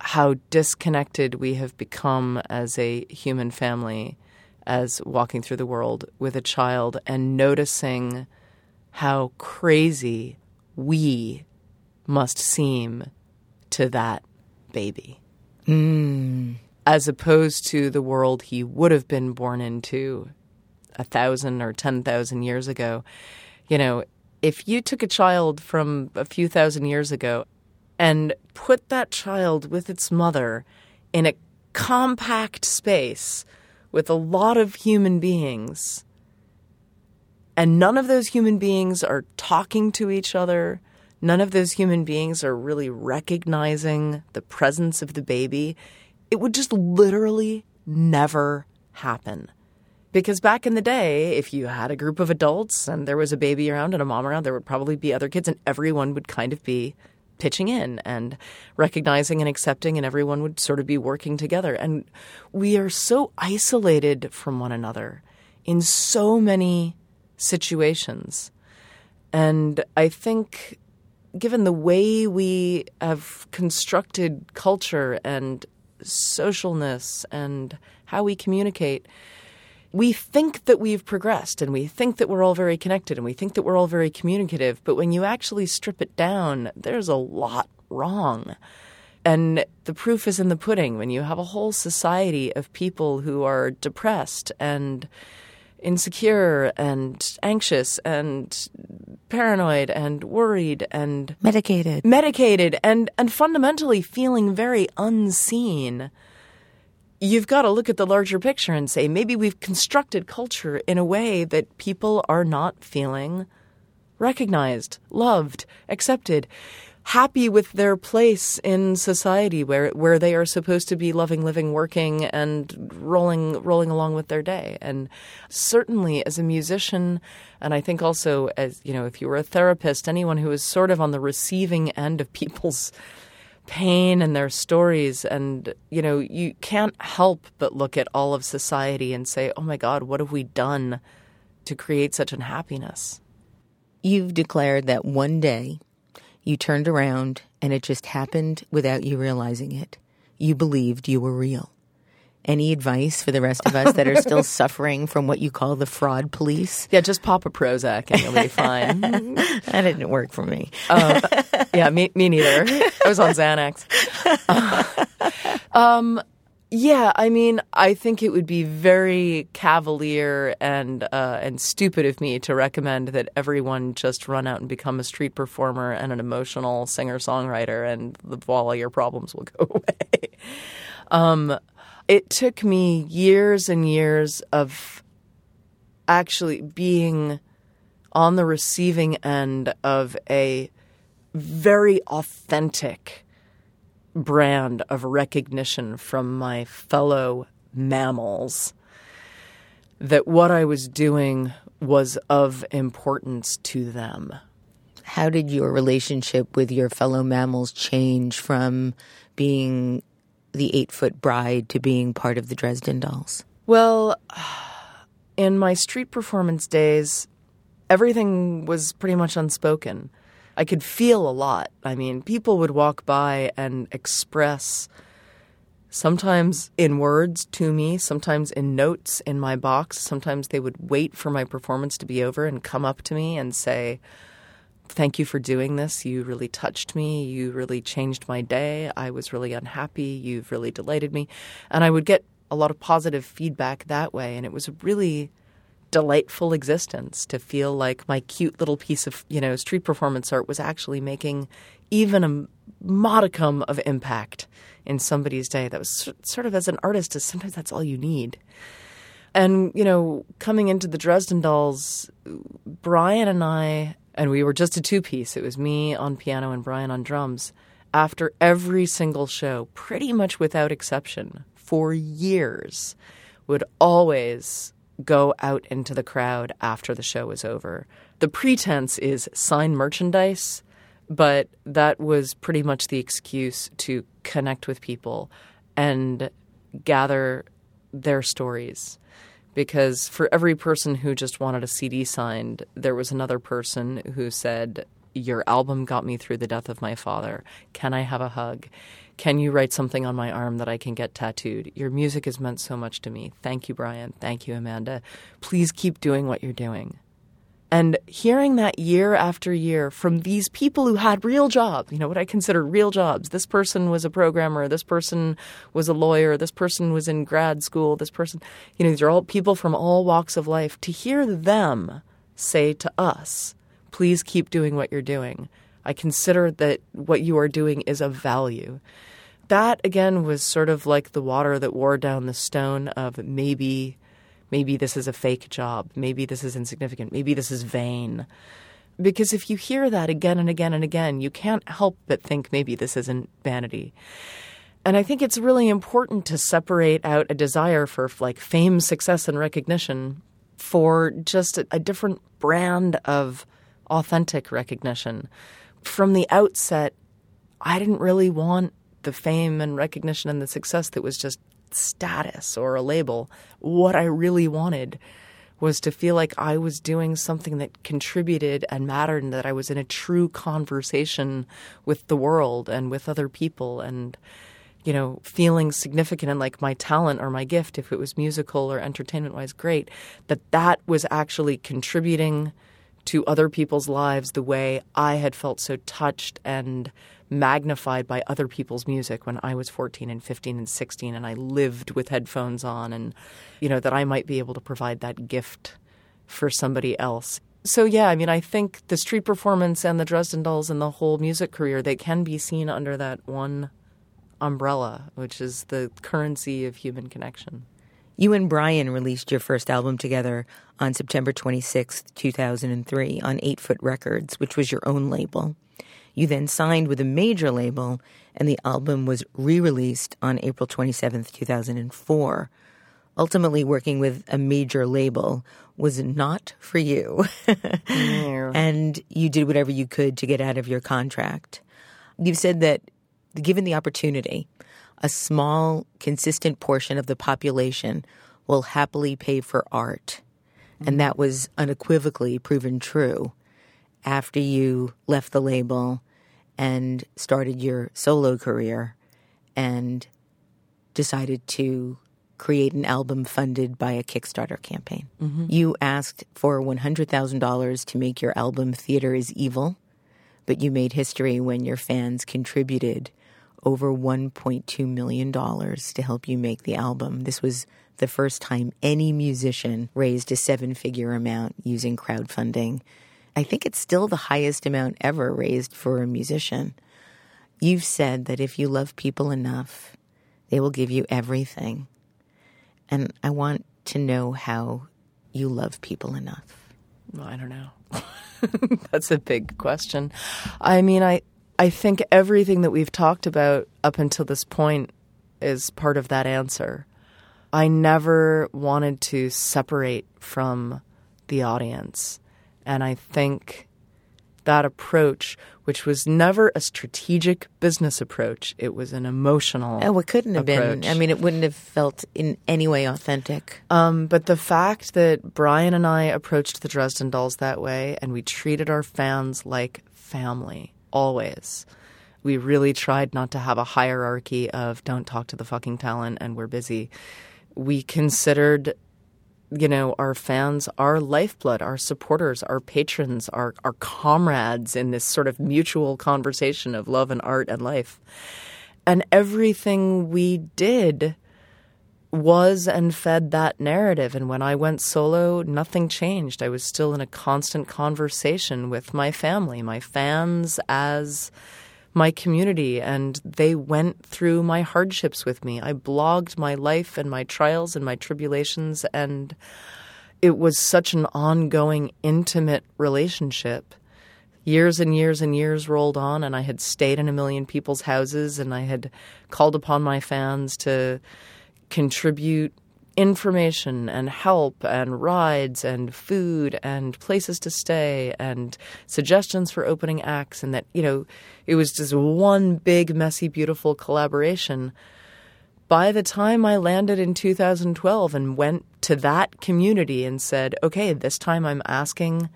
how disconnected we have become as a human family as walking through the world with a child and noticing how crazy we must seem to that baby. Mm. As opposed to the world he would have been born into a thousand or ten thousand years ago. You know, if you took a child from a few thousand years ago and put that child with its mother in a compact space with a lot of human beings, and none of those human beings are talking to each other, none of those human beings are really recognizing the presence of the baby, it would just literally never happen. Because back in the day, if you had a group of adults and there was a baby around and a mom around, there would probably be other kids, and everyone would kind of be pitching in and recognizing and accepting, and everyone would sort of be working together. And we are so isolated from one another in so many situations. And I think given the way we have constructed culture and socialness and how we communicate, we think that we've progressed and we think that we're all very connected and we think that we're all very communicative. But when you actually strip it down, there's a lot wrong. And the proof is in the pudding when you have a whole society of people who are depressed and insecure and anxious and paranoid and worried and medicated. medicated and and fundamentally feeling very unseen. You've got to look at the larger picture and say maybe we've constructed culture in a way that people are not feeling recognized loved accepted happy with their place in society where where they are supposed to be loving living working and rolling rolling along with their day. And certainly as a musician and I think also as you know if you were a therapist anyone who is sort of on the receiving end of people's pain and their stories and you know you can't help but look at all of society and say oh my god what have we done to create such unhappiness you've declared that one day you turned around and it just happened without you realizing it. You believed you were real. Any advice for the rest of us that are still suffering from what you call the fraud police? Yeah, just pop a Prozac and you'll be fine. that didn't work for me. Uh, yeah, me, me neither. I was on Xanax. Uh, um, yeah, I mean, I think it would be very cavalier and uh, and stupid of me to recommend that everyone just run out and become a street performer and an emotional singer songwriter, and the, all your problems will go away. um, it took me years and years of actually being on the receiving end of a very authentic brand of recognition from my fellow mammals that what I was doing was of importance to them. How did your relationship with your fellow mammals change from being the eight foot bride to being part of the Dresden Dolls? Well, in my street performance days, everything was pretty much unspoken. I could feel a lot. I mean, people would walk by and express sometimes in words to me, sometimes in notes in my box. Sometimes they would wait for my performance to be over and come up to me and say, Thank you for doing this. You really touched me. You really changed my day. I was really unhappy. You've really delighted me. And I would get a lot of positive feedback that way. And it was really delightful existence to feel like my cute little piece of, you know, street performance art was actually making even a modicum of impact in somebody's day. That was sort of as an artist, is sometimes that's all you need. And, you know, coming into the Dresden Dolls, Brian and I, and we were just a two piece. It was me on piano and Brian on drums. After every single show, pretty much without exception, for years, would always go out into the crowd after the show was over. The pretense is sign merchandise but that was pretty much the excuse to connect with people and gather their stories. Because for every person who just wanted a CD signed, there was another person who said, Your album got me through the death of my father. Can I have a hug? Can you write something on my arm that I can get tattooed? Your music has meant so much to me. Thank you, Brian. Thank you, Amanda. Please keep doing what you're doing. And hearing that year after year from these people who had real jobs, you know, what I consider real jobs. This person was a programmer, this person was a lawyer, this person was in grad school, this person, you know, these are all people from all walks of life. To hear them say to us, please keep doing what you're doing. I consider that what you are doing is of value. That, again, was sort of like the water that wore down the stone of maybe Maybe this is a fake job. Maybe this is insignificant. Maybe this is vain. Because if you hear that again and again and again, you can't help but think maybe this isn't vanity. And I think it's really important to separate out a desire for like fame, success, and recognition for just a, a different brand of authentic recognition. From the outset, I didn't really want the fame and recognition and the success that was just status or a label. What I really wanted was to feel like I was doing something that contributed and mattered and that I was in a true conversation with the world and with other people and you know feeling significant and like my talent or my gift if it was musical or entertainment wise great that that was actually contributing to other people's lives the way I had felt so touched and magnified by other people's music when I was 14 and 15 and 16 and I lived with headphones on and you know that I might be able to provide that gift for somebody else. So yeah, I mean I think the street performance and the Dresden Dolls and the whole music career they can be seen under that one umbrella, which is the currency of human connection. You and Brian released your first album together on September 26, 2003 on 8 Foot Records, which was your own label. You then signed with a major label, and the album was re released on April 27, 2004. Ultimately, working with a major label was not for you. and you did whatever you could to get out of your contract. You've said that given the opportunity, a small, consistent portion of the population will happily pay for art. And that was unequivocally proven true after you left the label and started your solo career and decided to create an album funded by a Kickstarter campaign. Mm-hmm. You asked for $100,000 to make your album Theater is Evil, but you made history when your fans contributed over $1.2 million to help you make the album. This was the first time any musician raised a seven figure amount using crowdfunding I think it's still the highest amount ever raised for a musician. You've said that if you love people enough, they will give you everything. And I want to know how you love people enough. Well, I don't know. That's a big question. I mean, I I think everything that we've talked about up until this point is part of that answer. I never wanted to separate from the audience. And I think that approach, which was never a strategic business approach. It was an emotional. Oh, it couldn't have approach. been. I mean, it wouldn't have felt in any way authentic. Um, but the fact that Brian and I approached the Dresden Dolls that way and we treated our fans like family, always. We really tried not to have a hierarchy of don't talk to the fucking talent and we're busy. We considered you know, our fans, our lifeblood, our supporters, our patrons, our, our comrades in this sort of mutual conversation of love and art and life. And everything we did was and fed that narrative. And when I went solo, nothing changed. I was still in a constant conversation with my family, my fans as my community and they went through my hardships with me. I blogged my life and my trials and my tribulations and it was such an ongoing intimate relationship. Years and years and years rolled on and I had stayed in a million people's houses and I had called upon my fans to contribute information and help and rides and food and places to stay and suggestions for opening acts and that you know it was just one big messy beautiful collaboration by the time I landed in 2012 and went to that community and said okay this time I'm asking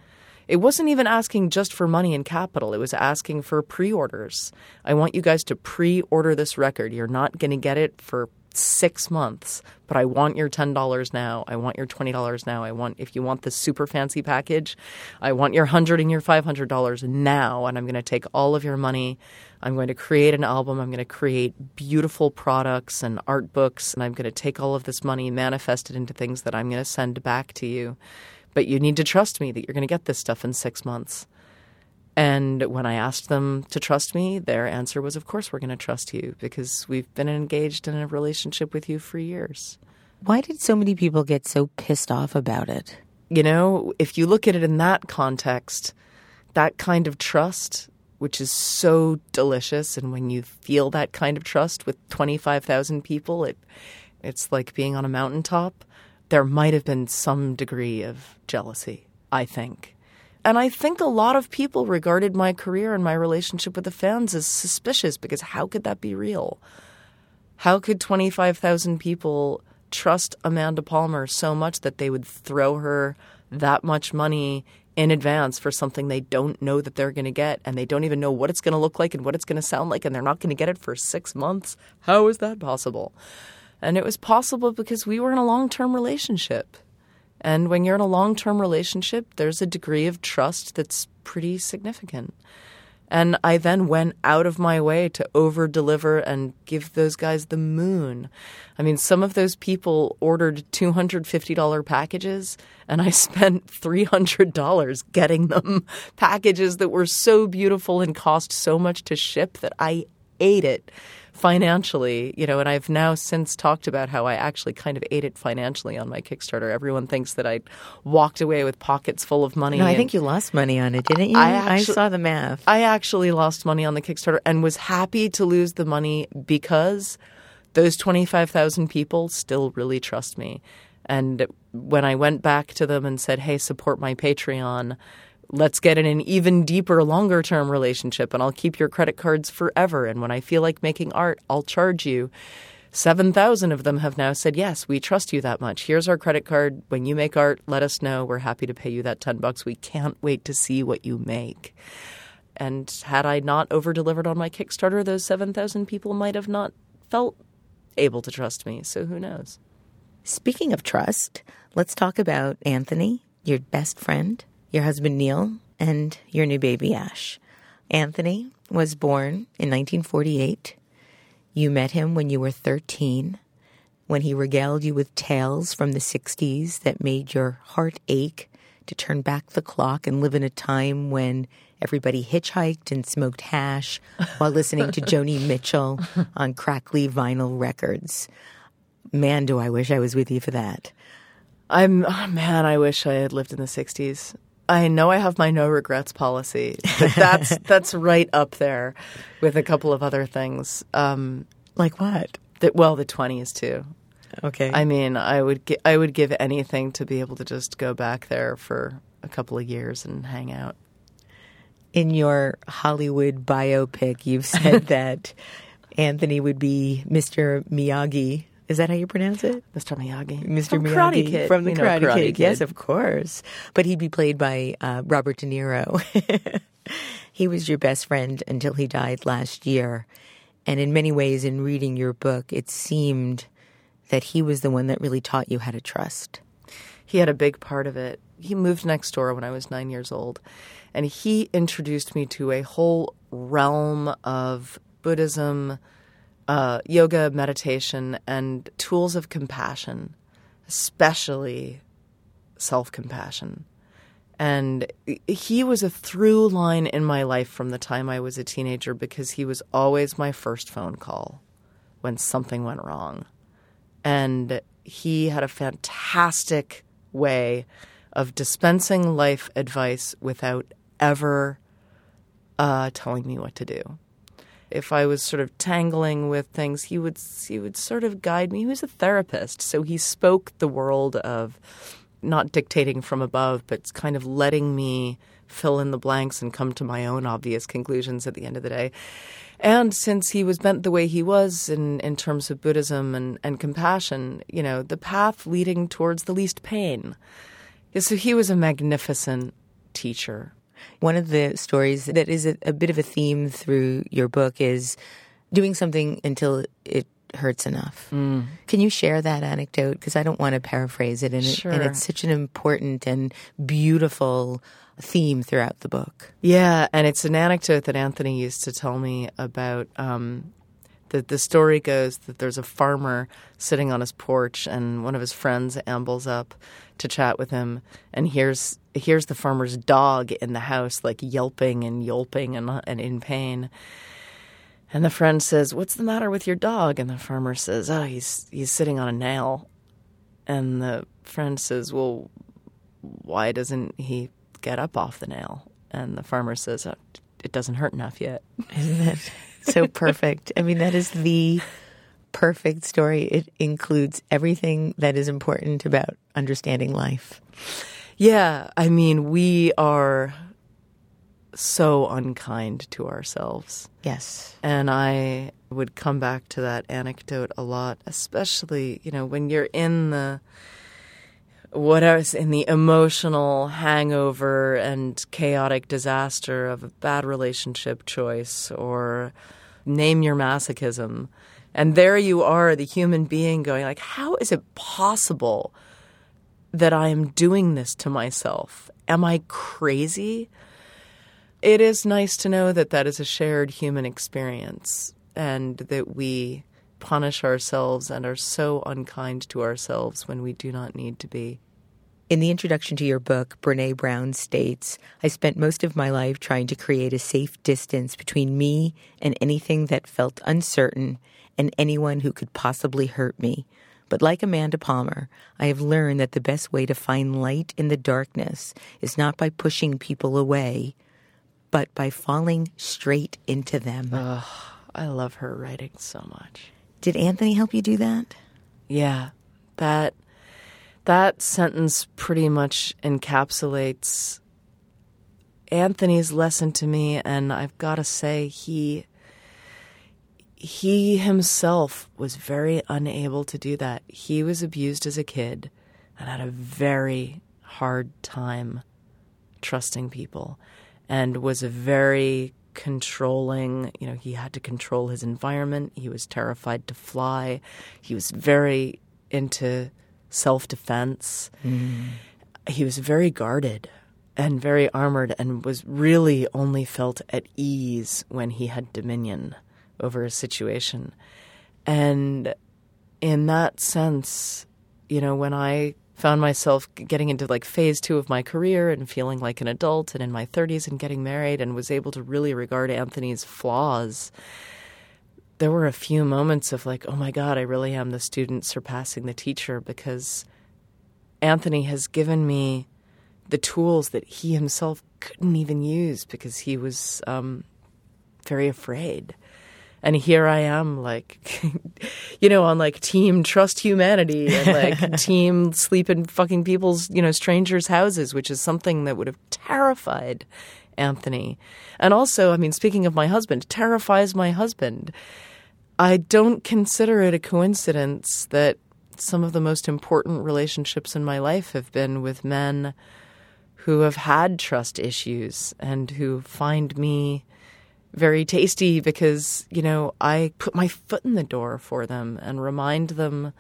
it wasn't even asking just for money and capital. It was asking for pre orders. I want you guys to pre order this record. You're not going to get it for six months, but I want your $10 now. I want your $20 now. I want, if you want the super fancy package, I want your 100 and your $500 now. And I'm going to take all of your money. I'm going to create an album. I'm going to create beautiful products and art books. And I'm going to take all of this money, manifest it into things that I'm going to send back to you. But you need to trust me that you're going to get this stuff in six months. And when I asked them to trust me, their answer was, Of course, we're going to trust you because we've been engaged in a relationship with you for years. Why did so many people get so pissed off about it? You know, if you look at it in that context, that kind of trust, which is so delicious, and when you feel that kind of trust with 25,000 people, it, it's like being on a mountaintop. There might have been some degree of jealousy, I think. And I think a lot of people regarded my career and my relationship with the fans as suspicious because how could that be real? How could 25,000 people trust Amanda Palmer so much that they would throw her that much money in advance for something they don't know that they're going to get and they don't even know what it's going to look like and what it's going to sound like and they're not going to get it for 6 months? How is that possible? And it was possible because we were in a long-term relationship. And when you're in a long term relationship, there's a degree of trust that's pretty significant. And I then went out of my way to over deliver and give those guys the moon. I mean, some of those people ordered $250 packages, and I spent $300 getting them packages that were so beautiful and cost so much to ship that I ate it financially, you know, and I've now since talked about how I actually kind of ate it financially on my Kickstarter. Everyone thinks that I walked away with pockets full of money. No, I think you lost money on it, didn't you? I, actually, I saw the math. I actually lost money on the Kickstarter and was happy to lose the money because those 25,000 people still really trust me. And when I went back to them and said, hey, support my Patreon, let's get in an even deeper, longer term relationship, and I'll keep your credit cards forever. And when I feel like making art, I'll charge you. 7,000 of them have now said, Yes, we trust you that much. Here's our credit card. When you make art, let us know. We're happy to pay you that 10 bucks. We can't wait to see what you make. And had I not over delivered on my Kickstarter, those 7,000 people might have not felt able to trust me. So who knows? Speaking of trust, let's talk about Anthony, your best friend your husband Neil, and your new baby Ash. Anthony was born in 1948. You met him when you were 13, when he regaled you with tales from the 60s that made your heart ache to turn back the clock and live in a time when everybody hitchhiked and smoked hash while listening to Joni Mitchell on crackly vinyl records. Man, do I wish I was with you for that. I'm oh man, I wish I had lived in the 60s. I know I have my no regrets policy. that's that's right up there with a couple of other things. Um, like what? That well, the twenties too. Okay. I mean, I would gi- I would give anything to be able to just go back there for a couple of years and hang out. In your Hollywood biopic, you've said that Anthony would be Mr. Miyagi. Is that how you pronounce it? Mr. Miyagi. Mr. From Miyagi Karate Kid. from the You know Karate, Karate Kid. Kid. Yes, of course. But he'd be played by uh, Robert De Niro. he was your best friend until he died last year. And in many ways, in reading your book, it seemed that he was the one that really taught you how to trust. he had a big part of it. He moved next door when I was nine years old, and he introduced me to a whole realm of Buddhism, uh, yoga, meditation, and tools of compassion, especially self compassion. And he was a through line in my life from the time I was a teenager because he was always my first phone call when something went wrong and he had a fantastic way of dispensing life advice without ever uh, telling me what to do. If I was sort of tangling with things, he would he would sort of guide me. He was a therapist, so he spoke the world of not dictating from above, but kind of letting me fill in the blanks and come to my own obvious conclusions at the end of the day. And since he was bent the way he was in, in terms of Buddhism and, and compassion, you know, the path leading towards the least pain. So he was a magnificent teacher. One of the stories that is a, a bit of a theme through your book is doing something until it hurts enough. Mm. Can you share that anecdote? Because I don't want to paraphrase it, and, it, and it's such an important and beautiful theme throughout the book. Yeah, and it's an anecdote that Anthony used to tell me about. Um, the the story goes that there's a farmer sitting on his porch, and one of his friends ambles up to chat with him, and here's here's the farmer's dog in the house, like yelping and yelping and and in pain. And the friend says, "What's the matter with your dog?" And the farmer says, "Oh, he's he's sitting on a nail." And the friend says, "Well, why doesn't he get up off the nail?" And the farmer says, oh, "It doesn't hurt enough yet." Isn't that so perfect? I mean, that is the perfect story. It includes everything that is important about understanding life. Yeah, I mean, we are so unkind to ourselves. Yes. And I would come back to that anecdote a lot, especially, you know, when you're in the what was in the emotional hangover and chaotic disaster of a bad relationship choice or name your masochism. And there you are, the human being going like, how is it possible that I am doing this to myself? Am I crazy? It is nice to know that that is a shared human experience and that we punish ourselves and are so unkind to ourselves when we do not need to be. In the introduction to your book, Brene Brown states, I spent most of my life trying to create a safe distance between me and anything that felt uncertain and anyone who could possibly hurt me. But like Amanda Palmer, I have learned that the best way to find light in the darkness is not by pushing people away, but by falling straight into them. I love her writing so much. Did Anthony help you do that? Yeah, that that sentence pretty much encapsulates Anthony's lesson to me and I've got to say he he himself was very unable to do that. He was abused as a kid and had a very hard time trusting people and was a very controlling, you know, he had to control his environment. He was terrified to fly. He was very into self defense. Mm-hmm. He was very guarded and very armored and was really only felt at ease when he had dominion over a situation. And in that sense, you know, when I found myself getting into like phase two of my career and feeling like an adult and in my 30s and getting married and was able to really regard Anthony's flaws, there were a few moments of like, oh my God, I really am the student surpassing the teacher because Anthony has given me the tools that he himself couldn't even use because he was um, very afraid. And here I am, like, you know, on like team trust humanity and like team sleep in fucking people's, you know, strangers' houses, which is something that would have terrified Anthony. And also, I mean, speaking of my husband, terrifies my husband. I don't consider it a coincidence that some of the most important relationships in my life have been with men who have had trust issues and who find me very tasty because, you know, I put my foot in the door for them and remind them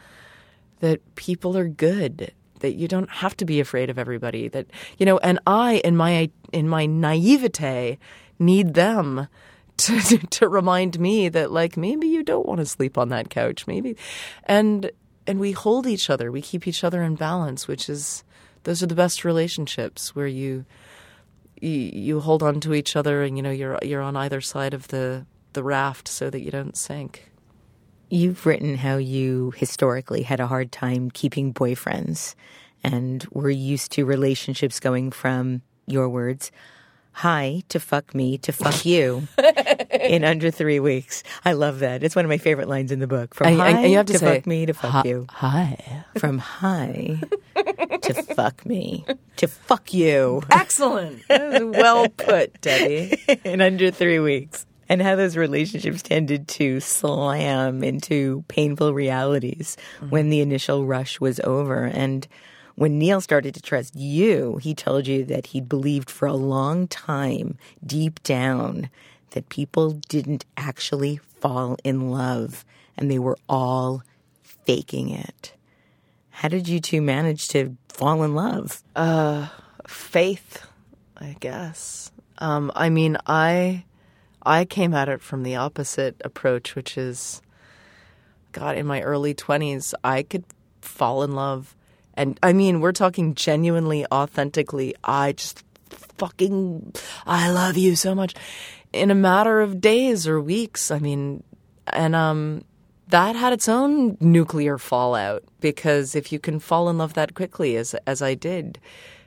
that people are good that you don't have to be afraid of everybody that you know and i in my in my naivete need them to to remind me that like maybe you don't want to sleep on that couch maybe. And and we hold each other we keep each other in balance which is those are the best relationships where you you, hold on to each other and you know you're you're on either side of the the raft so that you don't sink. You've written how you historically had a hard time keeping boyfriends and were used to relationships going from your words, hi to fuck me to fuck you in under three weeks. I love that. It's one of my favorite lines in the book. From And- hi and you have to to, say, fuck me to fuck Hi- you. hi From hi to fuck me to fuck you excellent well put debbie in under three weeks. And how those relationships tended to slam into painful realities mm-hmm. when the initial rush was over. And when Neil started to trust you, he told you that he'd believed for a long time, deep down, that people didn't actually fall in love and they were all faking it. How did you two manage to fall in love? faith, I guess. Um, I mean, I I came at it from the opposite approach, which is, God, in my early twenties, I could fall in love, and I mean, we're talking genuinely, authentically. I just fucking, I love you so much, in a matter of days or weeks. I mean, and um. That had its own nuclear fallout because if you can fall in love that quickly, as as I did,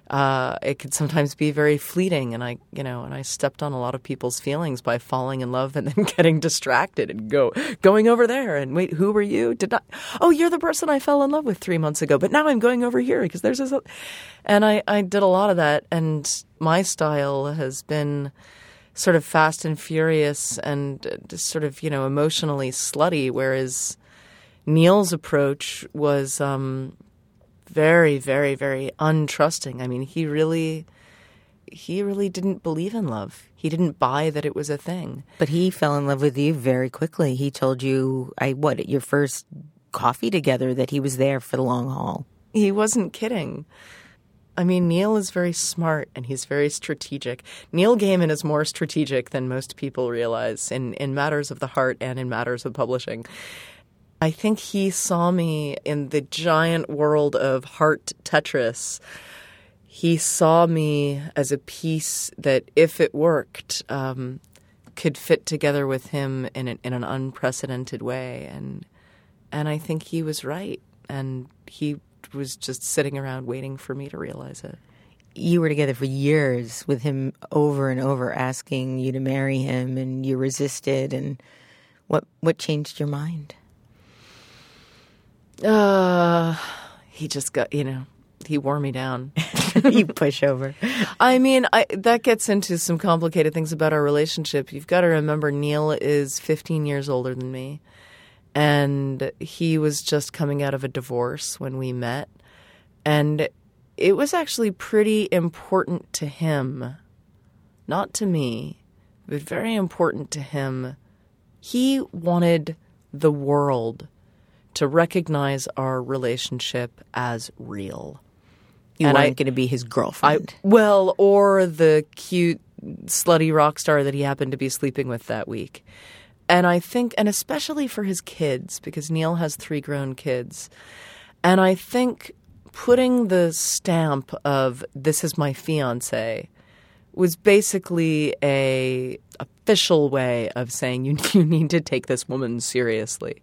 uh, it could sometimes be very fleeting and i you know and i stepped on a lot of people's feelings by falling in love and then getting distracted and go going over there. And wait who were you? Did not oh you're the person i fell in love with three months ago but now i'm going over here because there's this and i i did a lot of that and my style has been sort of fast and furious and uh, just sort of you know emotionally slutty whereas neil's approach was um very, very, very untrusting. I mean, he really, he really didn't believe in love. He didn't buy that it was a thing. But he fell in love with you very quickly. He told you, I what, at your first coffee together that he was there for the long haul. He wasn't kidding. I mean, Neil is very smart and he's very strategic. Neil Gaiman is more strategic than most people realize in, in matters of the heart and in matters of publishing. I think he saw me in the giant world of heart Tetris. He saw me as a piece that, if it worked, um, could fit together with him in an, in an unprecedented way, and and I think he was right, and he was just sitting around waiting for me to realize it. You were together for years with him over and over asking you to marry him and you resisted and what what changed your mind? Uh, he just got, you know, he wore me down. you push over. I mean, I, that gets into some complicated things about our relationship. You've got to remember Neil is 15 years older than me, and he was just coming out of a divorce when we met. And it was actually pretty important to him, not to me, but very important to him. He wanted the world to recognize our relationship as real. You And weren't going to be his I girlfriend. well, or the cute slutty rock star that he happened to be sleeping with that week. And I think and especially for his kids because Neil has 3 grown kids. And I think putting the stamp of this is my fiance was basically a official way of saying you you need to take this woman seriously.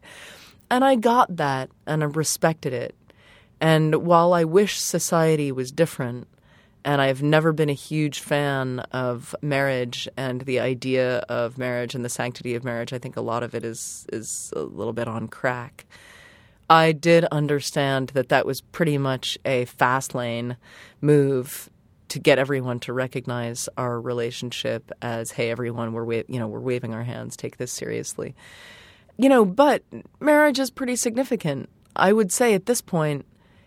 And I got that and I respected it. And while I wish society was different, and I've never been a huge fan of marriage and the idea of marriage and the sanctity of marriage, I think a lot of it is is a little bit on crack. I did understand that that was pretty much a fast lane move to get everyone to recognize our relationship as, hey, everyone, we're wa- you know we're waving our hands, take this seriously. You know, but marriage is pretty significant. I would say at this point,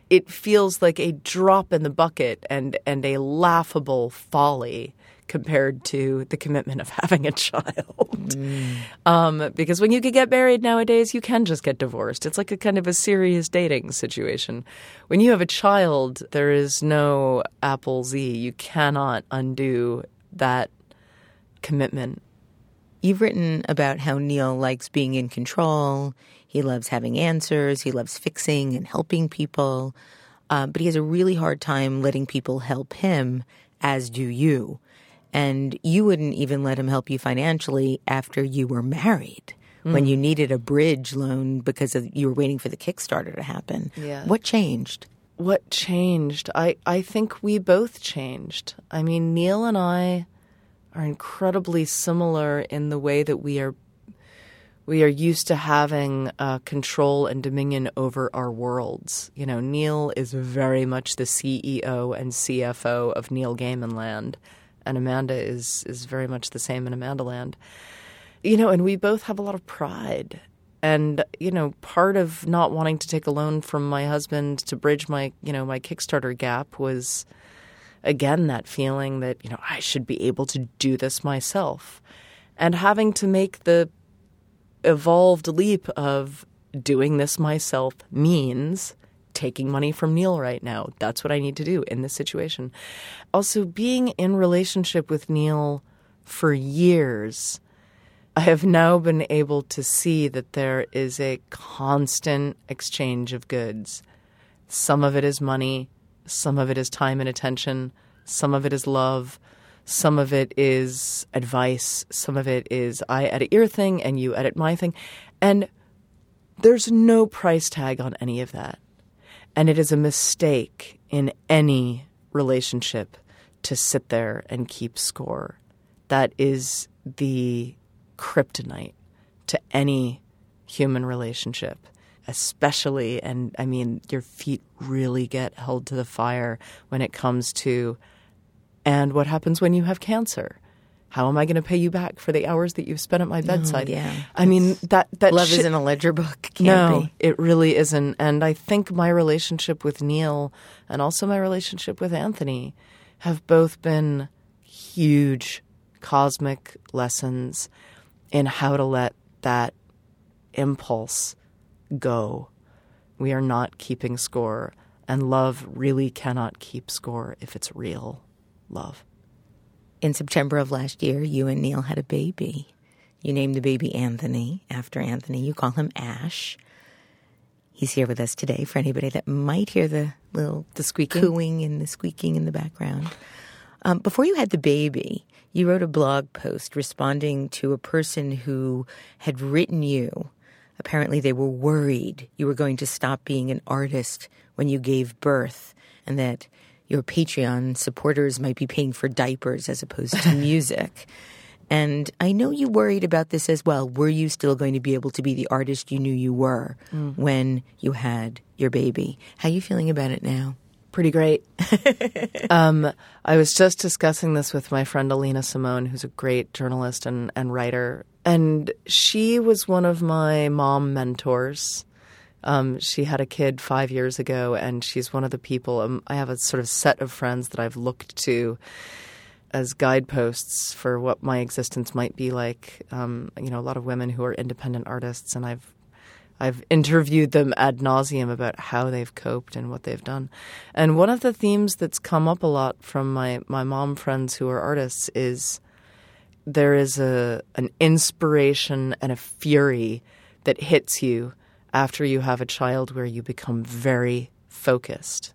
it feels like a drop in the bucket and and a laughable folly compared to the commitment of having a child. Mm. Um, because when you can get married nowadays, you can just get divorced. It's like a kind of a serious dating situation. When you have a child, there is no Apple Z. You cannot undo that commitment. You've written about how Neil likes being in control. He loves having answers. He loves fixing and helping people. Uh, but he has a really hard time letting people help him, as do you and you wouldn't even let him help you financially after you were married mm. when you needed a bridge loan because of, you were waiting for the Kickstarter to happen. Yeah. What changed? What changed? I, I think we both changed. I mean, Neil and I are incredibly similar in the way that we are we are used to having uh, control and dominion over our worlds. You know, Neil is very much the CEO and CFO of Neil Gaiman Land and Amanda is is very much the same in Amanda Land. You know, and we both have a lot of pride. And you know, part of not wanting to take a loan from my husband to bridge my you know my Kickstarter gap was again that feeling that you know I should be able to do this myself, and having to make the evolved leap of doing this myself means taking money from Neil right now. That's what I need to do in this situation. Also, being in relationship with Neil for years, I have now been able to see that there is a constant exchange of goods. Some of it is money, some of it is time and attention, some of it is love, some of it is advice, some of it is I edit your thing and you edit my thing. And there's no price tag on any of that. And it is a mistake in any relationship to sit there and keep score. That is the kryptonite to any human relationship, especially, and I mean, your feet really get held to the fire when it comes to, and what happens when you have cancer? how am I going to pay you back for the hours that you've spent at my oh, bedside? Oh, yeah. I mean that that love isn't a ledger book. Can't no, be. it really isn't. And I think my relationship with Neil and also my relationship with Anthony have both been huge cosmic lessons in how to let that impulse go. We are not keeping score, and love really cannot keep score if it's real love in September of last year, you and Neil had a baby. You named the baby Anthony after Anthony. You call him Ash. He's here with us today for anybody that might hear the little the squeaking, cooing and the squeaking in the background. Um, before you had the baby, you wrote a blog post responding to a person who had written you. Apparently, they were worried you were going to stop being an artist when you gave birth, and that your Patreon supporters might be paying for diapers as opposed to music. and I know you worried about this as well. Were you still going to be able to be the artist you knew you were mm. when you had your baby? How are you feeling about it now? Pretty great. um, I was just discussing this with my friend Alina Simone, who's a great journalist and, and writer. And she was one of my mom mentors. Um, she had a kid five years ago, and she's one of the people. Um, I have a sort of set of friends that I've looked to as guideposts for what my existence might be like. Um, you know, a lot of women who are independent artists, and I've I've interviewed them ad nauseum about how they've coped and what they've done. And one of the themes that's come up a lot from my my mom friends who are artists is there is a an inspiration and a fury that hits you after you have a child where you become very focused.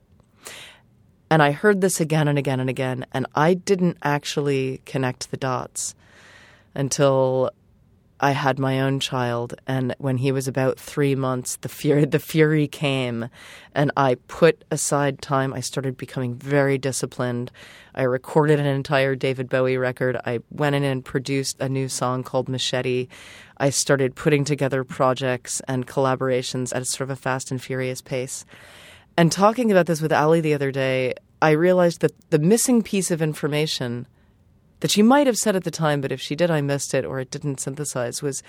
And I heard this again and again and again, and I didn't actually connect the dots until I had my own child, and when he was about three months, the fury the fury came, and I put aside time. I started becoming very disciplined. I recorded an entire David Bowie record. I went in and produced a new song called Machete. I started putting together projects and collaborations at a sort of a fast and furious pace. And talking about this with Ali the other day, I realized that the missing piece of information that she might have said at the time, but if she did, I missed it or it didn't synthesize was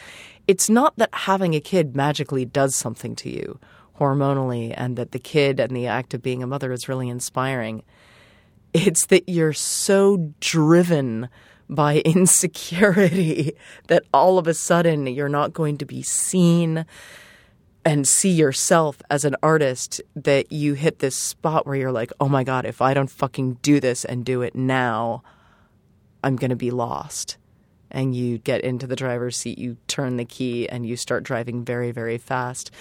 it's not that having a kid magically does something to you hormonally and that the kid and the act of being a mother is really inspiring. It's that you're so driven by insecurity that all of a sudden you're not going to be seen and see yourself as an artist that you hit this spot where you're like, oh my God, if I don't fucking do this and do it now, I'm going to be lost. And you get into the driver's seat, you turn the key, and you start driving very, very fast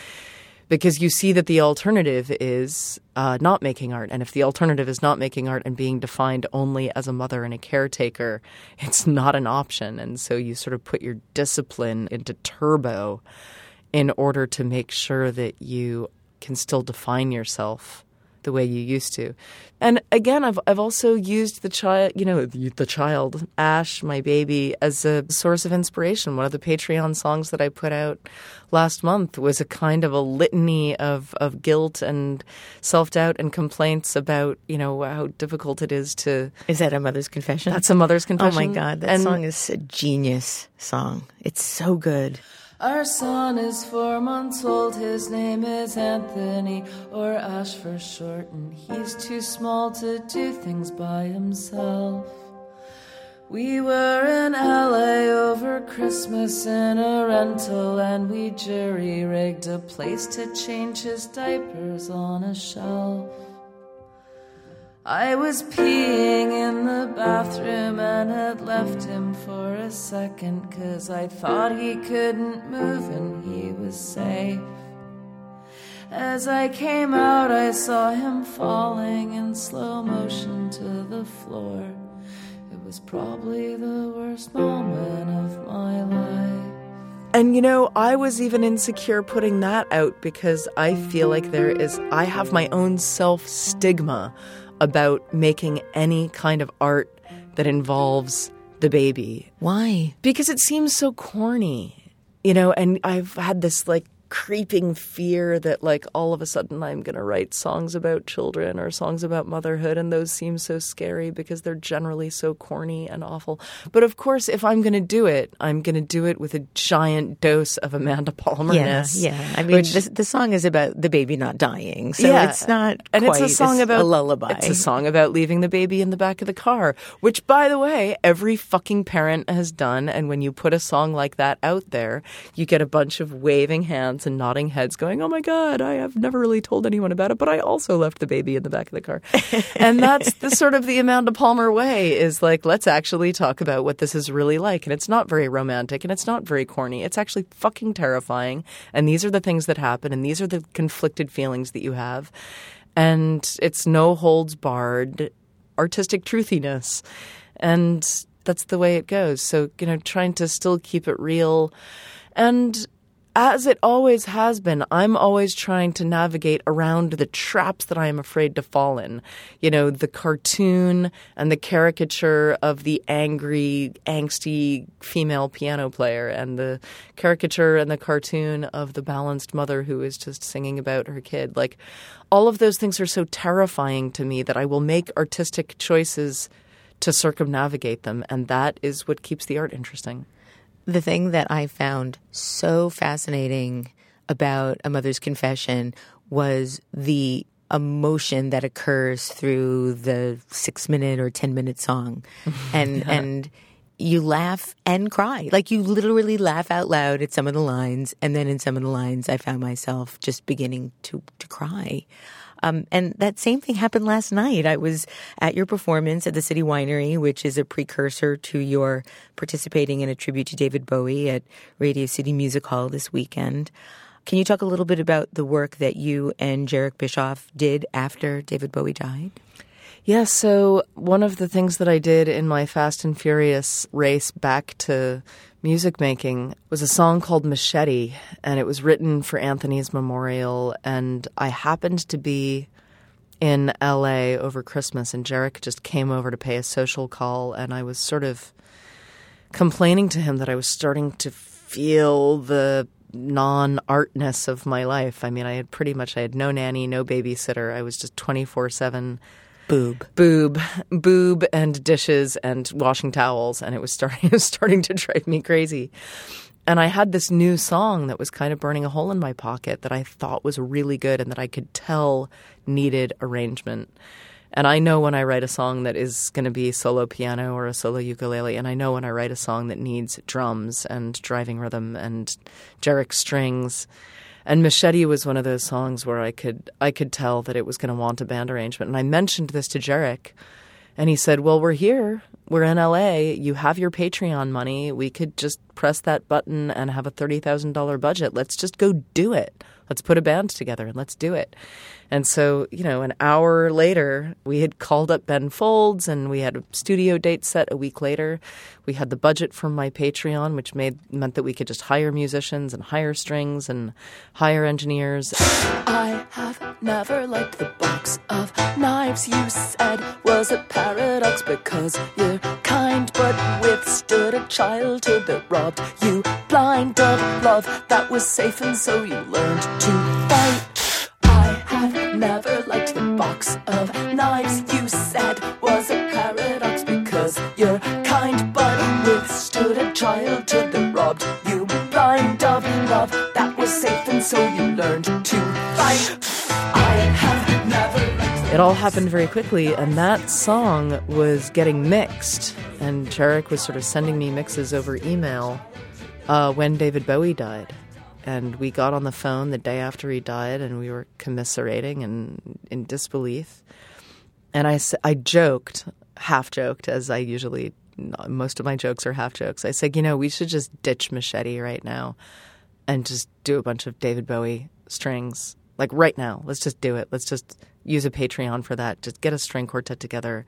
because you see that the alternative is uh, not making art. And if the alternative is not making art and being defined only as a mother and a caretaker, it's not an option. And so you sort of put your discipline into turbo in order to make sure that you can still define yourself the way you used to. And again, I've I've also used the child, you know, the child Ash, my baby, as a source of inspiration. One of the Patreon songs that I put out last month was a kind of a litany of of guilt and self doubt and complaints about you know how difficult it is to. Is that a mother's confession? That's a mother's confession. Oh my god, that and, song is a genius song. It's so good. Our son is four months old, his name is Anthony, or Ash for short, and he's too small to do things by himself. We were in LA over Christmas in a rental, and we jury rigged a place to change his diapers on a shelf. I was peeing in the bathroom and had left him for a second cause I thought he couldn't move and he was safe. As I came out, I saw him falling in slow motion to the floor. It was probably the worst moment of my life. And you know, I was even insecure putting that out because I feel like there is, I have my own self stigma about making any kind of art that involves the baby. Why? Because it seems so corny, you know, and I've had this like creeping fear that like all of a sudden I'm going to write songs about children or songs about motherhood and those seem so scary because they're generally so corny and awful. But of course, if I'm going to do it, I'm going to do it with a giant dose of Amanda Palmer. Yeah, yeah. I mean, which, the, the, song is about the baby not dying, so yeah. it's not. And it's a song about a lullaby. It's a song about leaving the baby in the back of the car, which, by the way, every fucking parent has done. And when you put a song like that out there, you get a bunch of waving hands and nodding heads going, Oh my God, I have never really told anyone about it, but I also left the baby in the back of the car. and that's the sort of the Amanda Palmer way is like, let's actually talk about what this is really like. And it's not very romantic and it's not very corny. It's actually fucking terrifying. And these are the things that happen and these are the conflicted feelings that you have. And it's no holds barred artistic truthiness. And that's the way it goes. So, you know, trying to still keep it real and as it always has been, I'm always trying to navigate around the traps that I am afraid to fall in. You know, the cartoon and the caricature of the angry, angsty female piano player, and the caricature and the cartoon of the balanced mother who is just singing about her kid. Like, all of those things are so terrifying to me that I will make artistic choices to circumnavigate them, and that is what keeps the art interesting the thing that I found so fascinating about a mother's confession was the emotion that occurs through the six minute or ten minute song, and yeah. and you laugh and cry, like you literally laugh out loud at some of the lines, and then in some of the lines, I found myself just beginning to to cry. Um, and that same thing happened last night. I was at your performance at the City Winery, which is a precursor to your participating in a tribute to David Bowie at Radio City Music Hall this weekend. Can you talk a little bit about the work that you and Jherek Bischoff did after David Bowie died? Yeah, so one of the things that I did in my Fast and Furious race back to music making was a song called Machete, and it was written for Anthony's memorial. And I happened to be in LA over Christmas, and Jherek just came over to pay a social call, and I was sort of complaining to him that I was starting to feel the non-artness of my life. I mean, I had pretty much I had no nanny, no babysitter. I was just 24/7 Boob. boob, boob, and dishes and washing towels, and it was starting it was starting to drive me crazy. And I had this new song that was kind of burning a hole in my pocket that I thought was really good and that I could tell needed arrangement. And I know when I write a song that is going to be solo piano or a solo ukulele, and I know when I write a song that needs drums and driving rhythm and Jherek strings. And Machete was one of those songs where I could I could tell that it was going to want a band arrangement. And I mentioned this to Jherek, and he said, "Well, we're here. We're in LA. You have your Patreon money. We could just press that button and have a thirty thousand dollar budget. Let's just go do it. Let's put a band together and let's do it." And so, you know, an hour later, we had called up Ben Folds and we had a studio date set a week later. We had the budget from my Patreon, which made meant that we could just hire musicians and hire strings and hire engineers. I have never liked the box of knives you said was a paradox because you're kind but withstood a childhood that robbed you blind of love that was safe and so you learned to fight. Never liked the box of knives you said was a paradox because you're kind but withstood a childhood that robbed you blind of love that was safe and so you learned to fight. I have never It all happened very quickly, and that song was getting mixed. And Jherek was sort of sending me mixes over email uh, when David Bowie died. And we got on the phone the day after he died, and we were commiserating and in disbelief. And i i joked, half joked, as I usually, most of my jokes are half jokes. I said, you know, we should just ditch Machete right now and just do a bunch of David Bowie strings. Like right now, let's just do it. Let's just use a Patreon for that. Just get a string quartet together.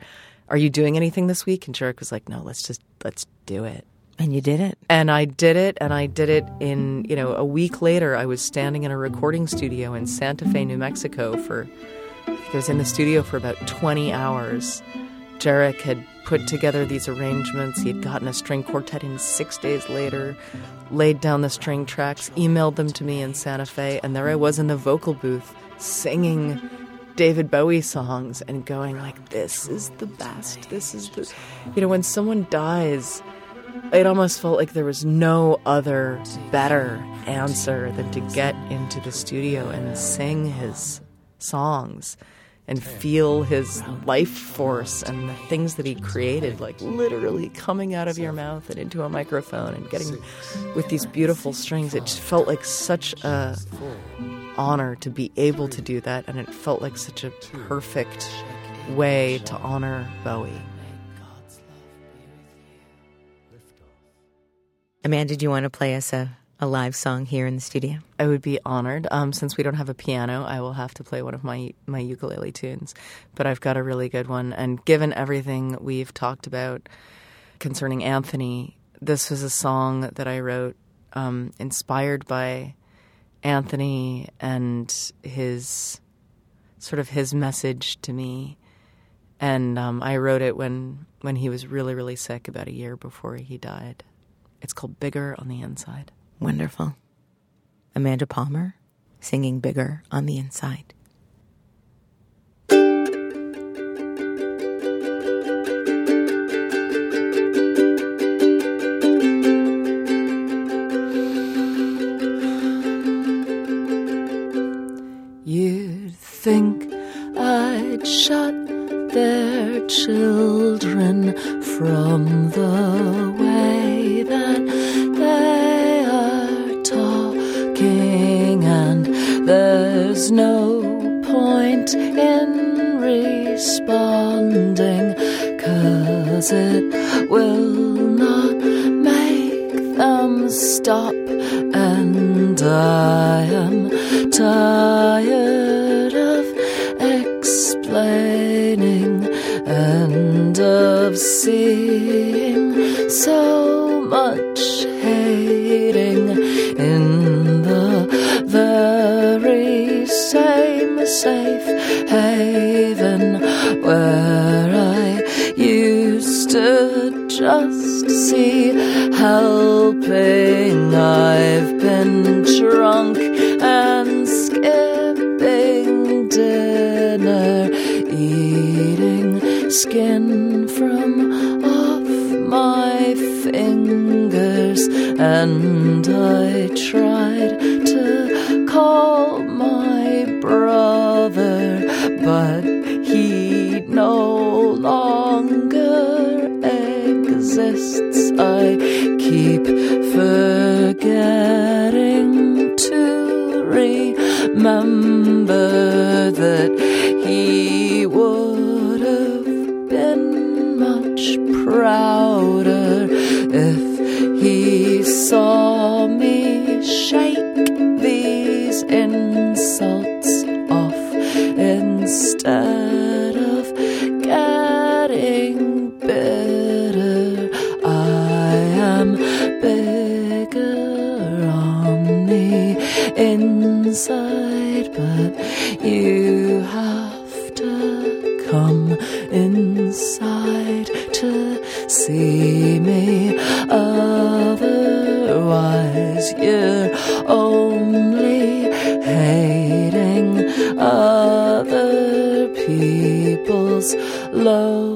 Are you doing anything this week? And Jherek was like, no, let's just, let's do it. And you did it. And I did it, and I did it in, you know, a week later, I was standing in a recording studio in Santa Fe, New Mexico for, I I was in the studio for about 20 hours. Jherek had put together these arrangements. He had gotten a string quartet in six days later, laid down the string tracks, emailed them to me in Santa Fe, and there I was in the vocal booth singing David Bowie songs and going like, "This is the best. This is the," you know, when someone dies, it almost felt like there was no other better answer than to get into the studio and sing his songs and feel his life force and the things that he created, like literally coming out of your mouth and into a microphone and getting with these beautiful strings. It just felt like such a honor to be able to do that, and it felt like such a perfect way to honor Bowie. Amanda, do you want to play us a, a live song here in the studio? I would be honored. Um, since we don't have a piano, I will have to play one of my my ukulele tunes. But I've got a really good one, and given everything we've talked about concerning Anthony, this was a song that I wrote um, inspired by Anthony and his sort of his message to me. And um, I wrote it when when he was really really sick, about a year before he died. It's called "Bigger on the Inside." Wonderful. Amanda Palmer singing Bigger on the Inside. Love.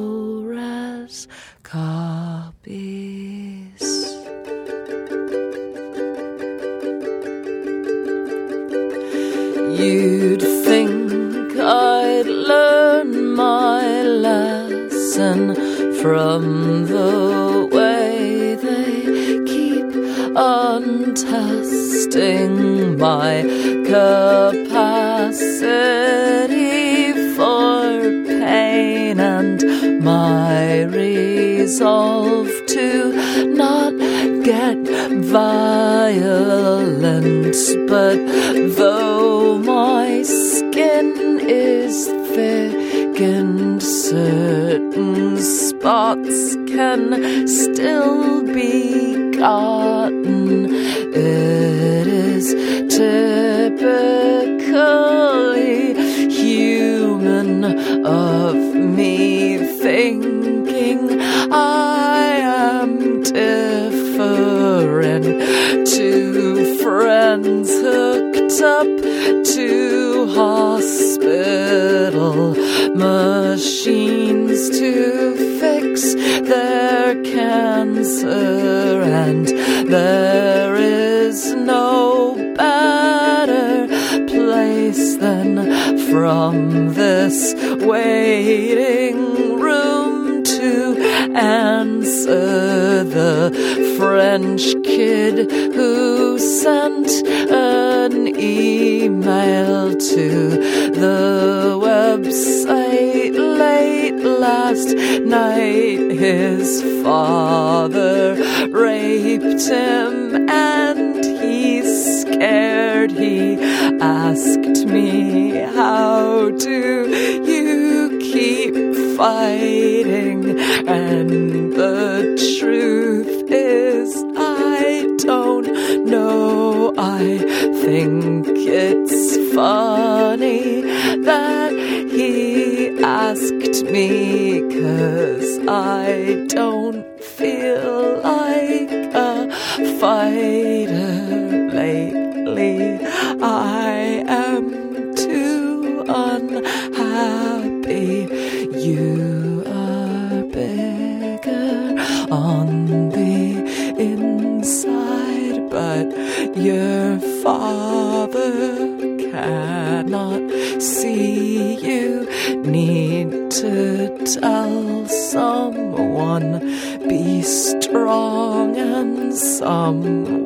hiding. And the truth is, I don't know. I think it's funny that he asked me, cause I don't feel like a fighter lately. I am too unhappy. You Um,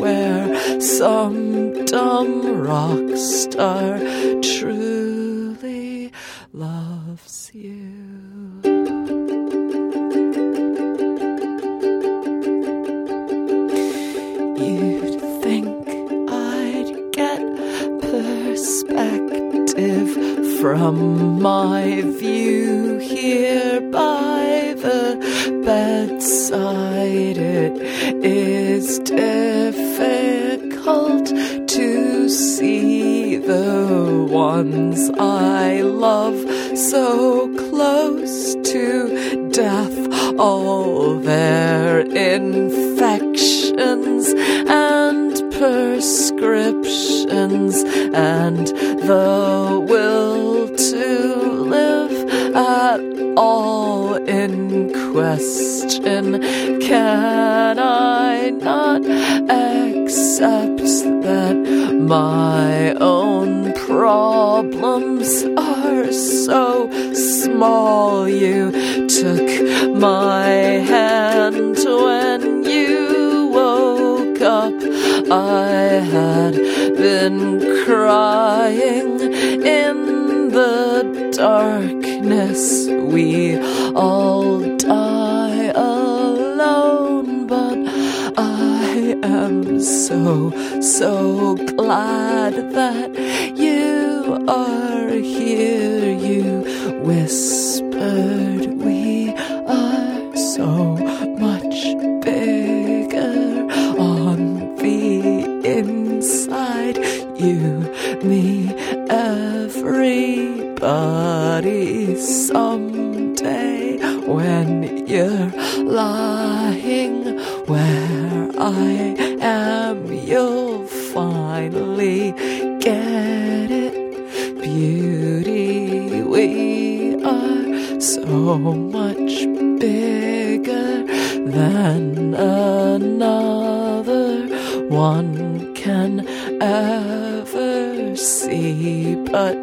another one can ever see, but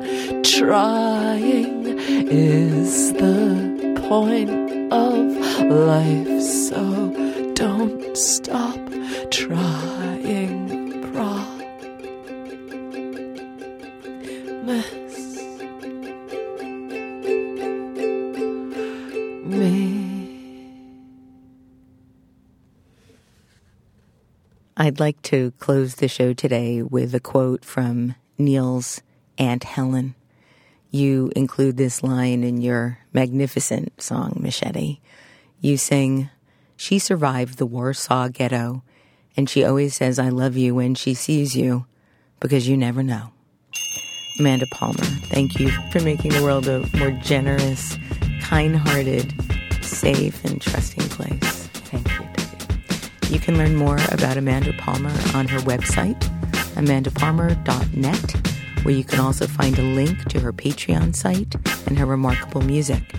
trying is the point of life, so don't stop trying. I'd like to close the show today with a quote from Neil's Aunt Helen. You include this line in your magnificent song, Machete. You sing, She survived the Warsaw ghetto, and she always says, I love you when she sees you, because you never know. Amanda Palmer, thank you for making the world a more generous, kind hearted, safe, and trusting place. You can learn more about Amanda Palmer on her website, amandapalmer.net, where you can also find a link to her Patreon site and her remarkable music.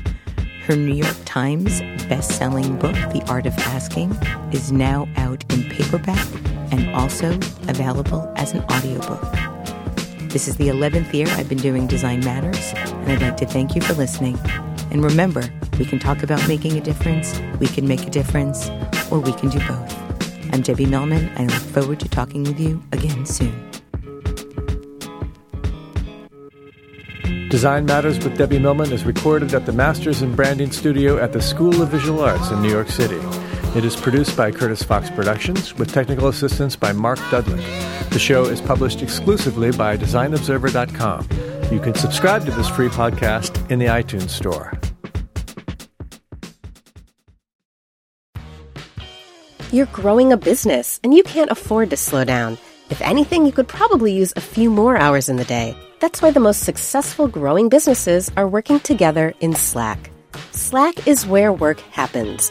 Her New York Times best-selling book, The Art of Asking, is now out in paperback and also available as an audiobook. This is the 11th year I've been doing Design Matters, and I'd like to thank you for listening. And remember, we can talk about making a difference, we can make a difference, or we can do both. I'm Debbie Millman, and I look forward to talking with you again soon. Design Matters with Debbie Millman is recorded at the Masters in Branding Studio at the School of Visual Arts in New York City. It is produced by Curtis Fox Productions with technical assistance by Mark Dudlick. The show is published exclusively by DesignObserver.com. You can subscribe to this free podcast in the iTunes Store. You're growing a business and you can't afford to slow down. If anything, you could probably use a few more hours in the day. That's why the most successful growing businesses are working together in Slack. Slack is where work happens,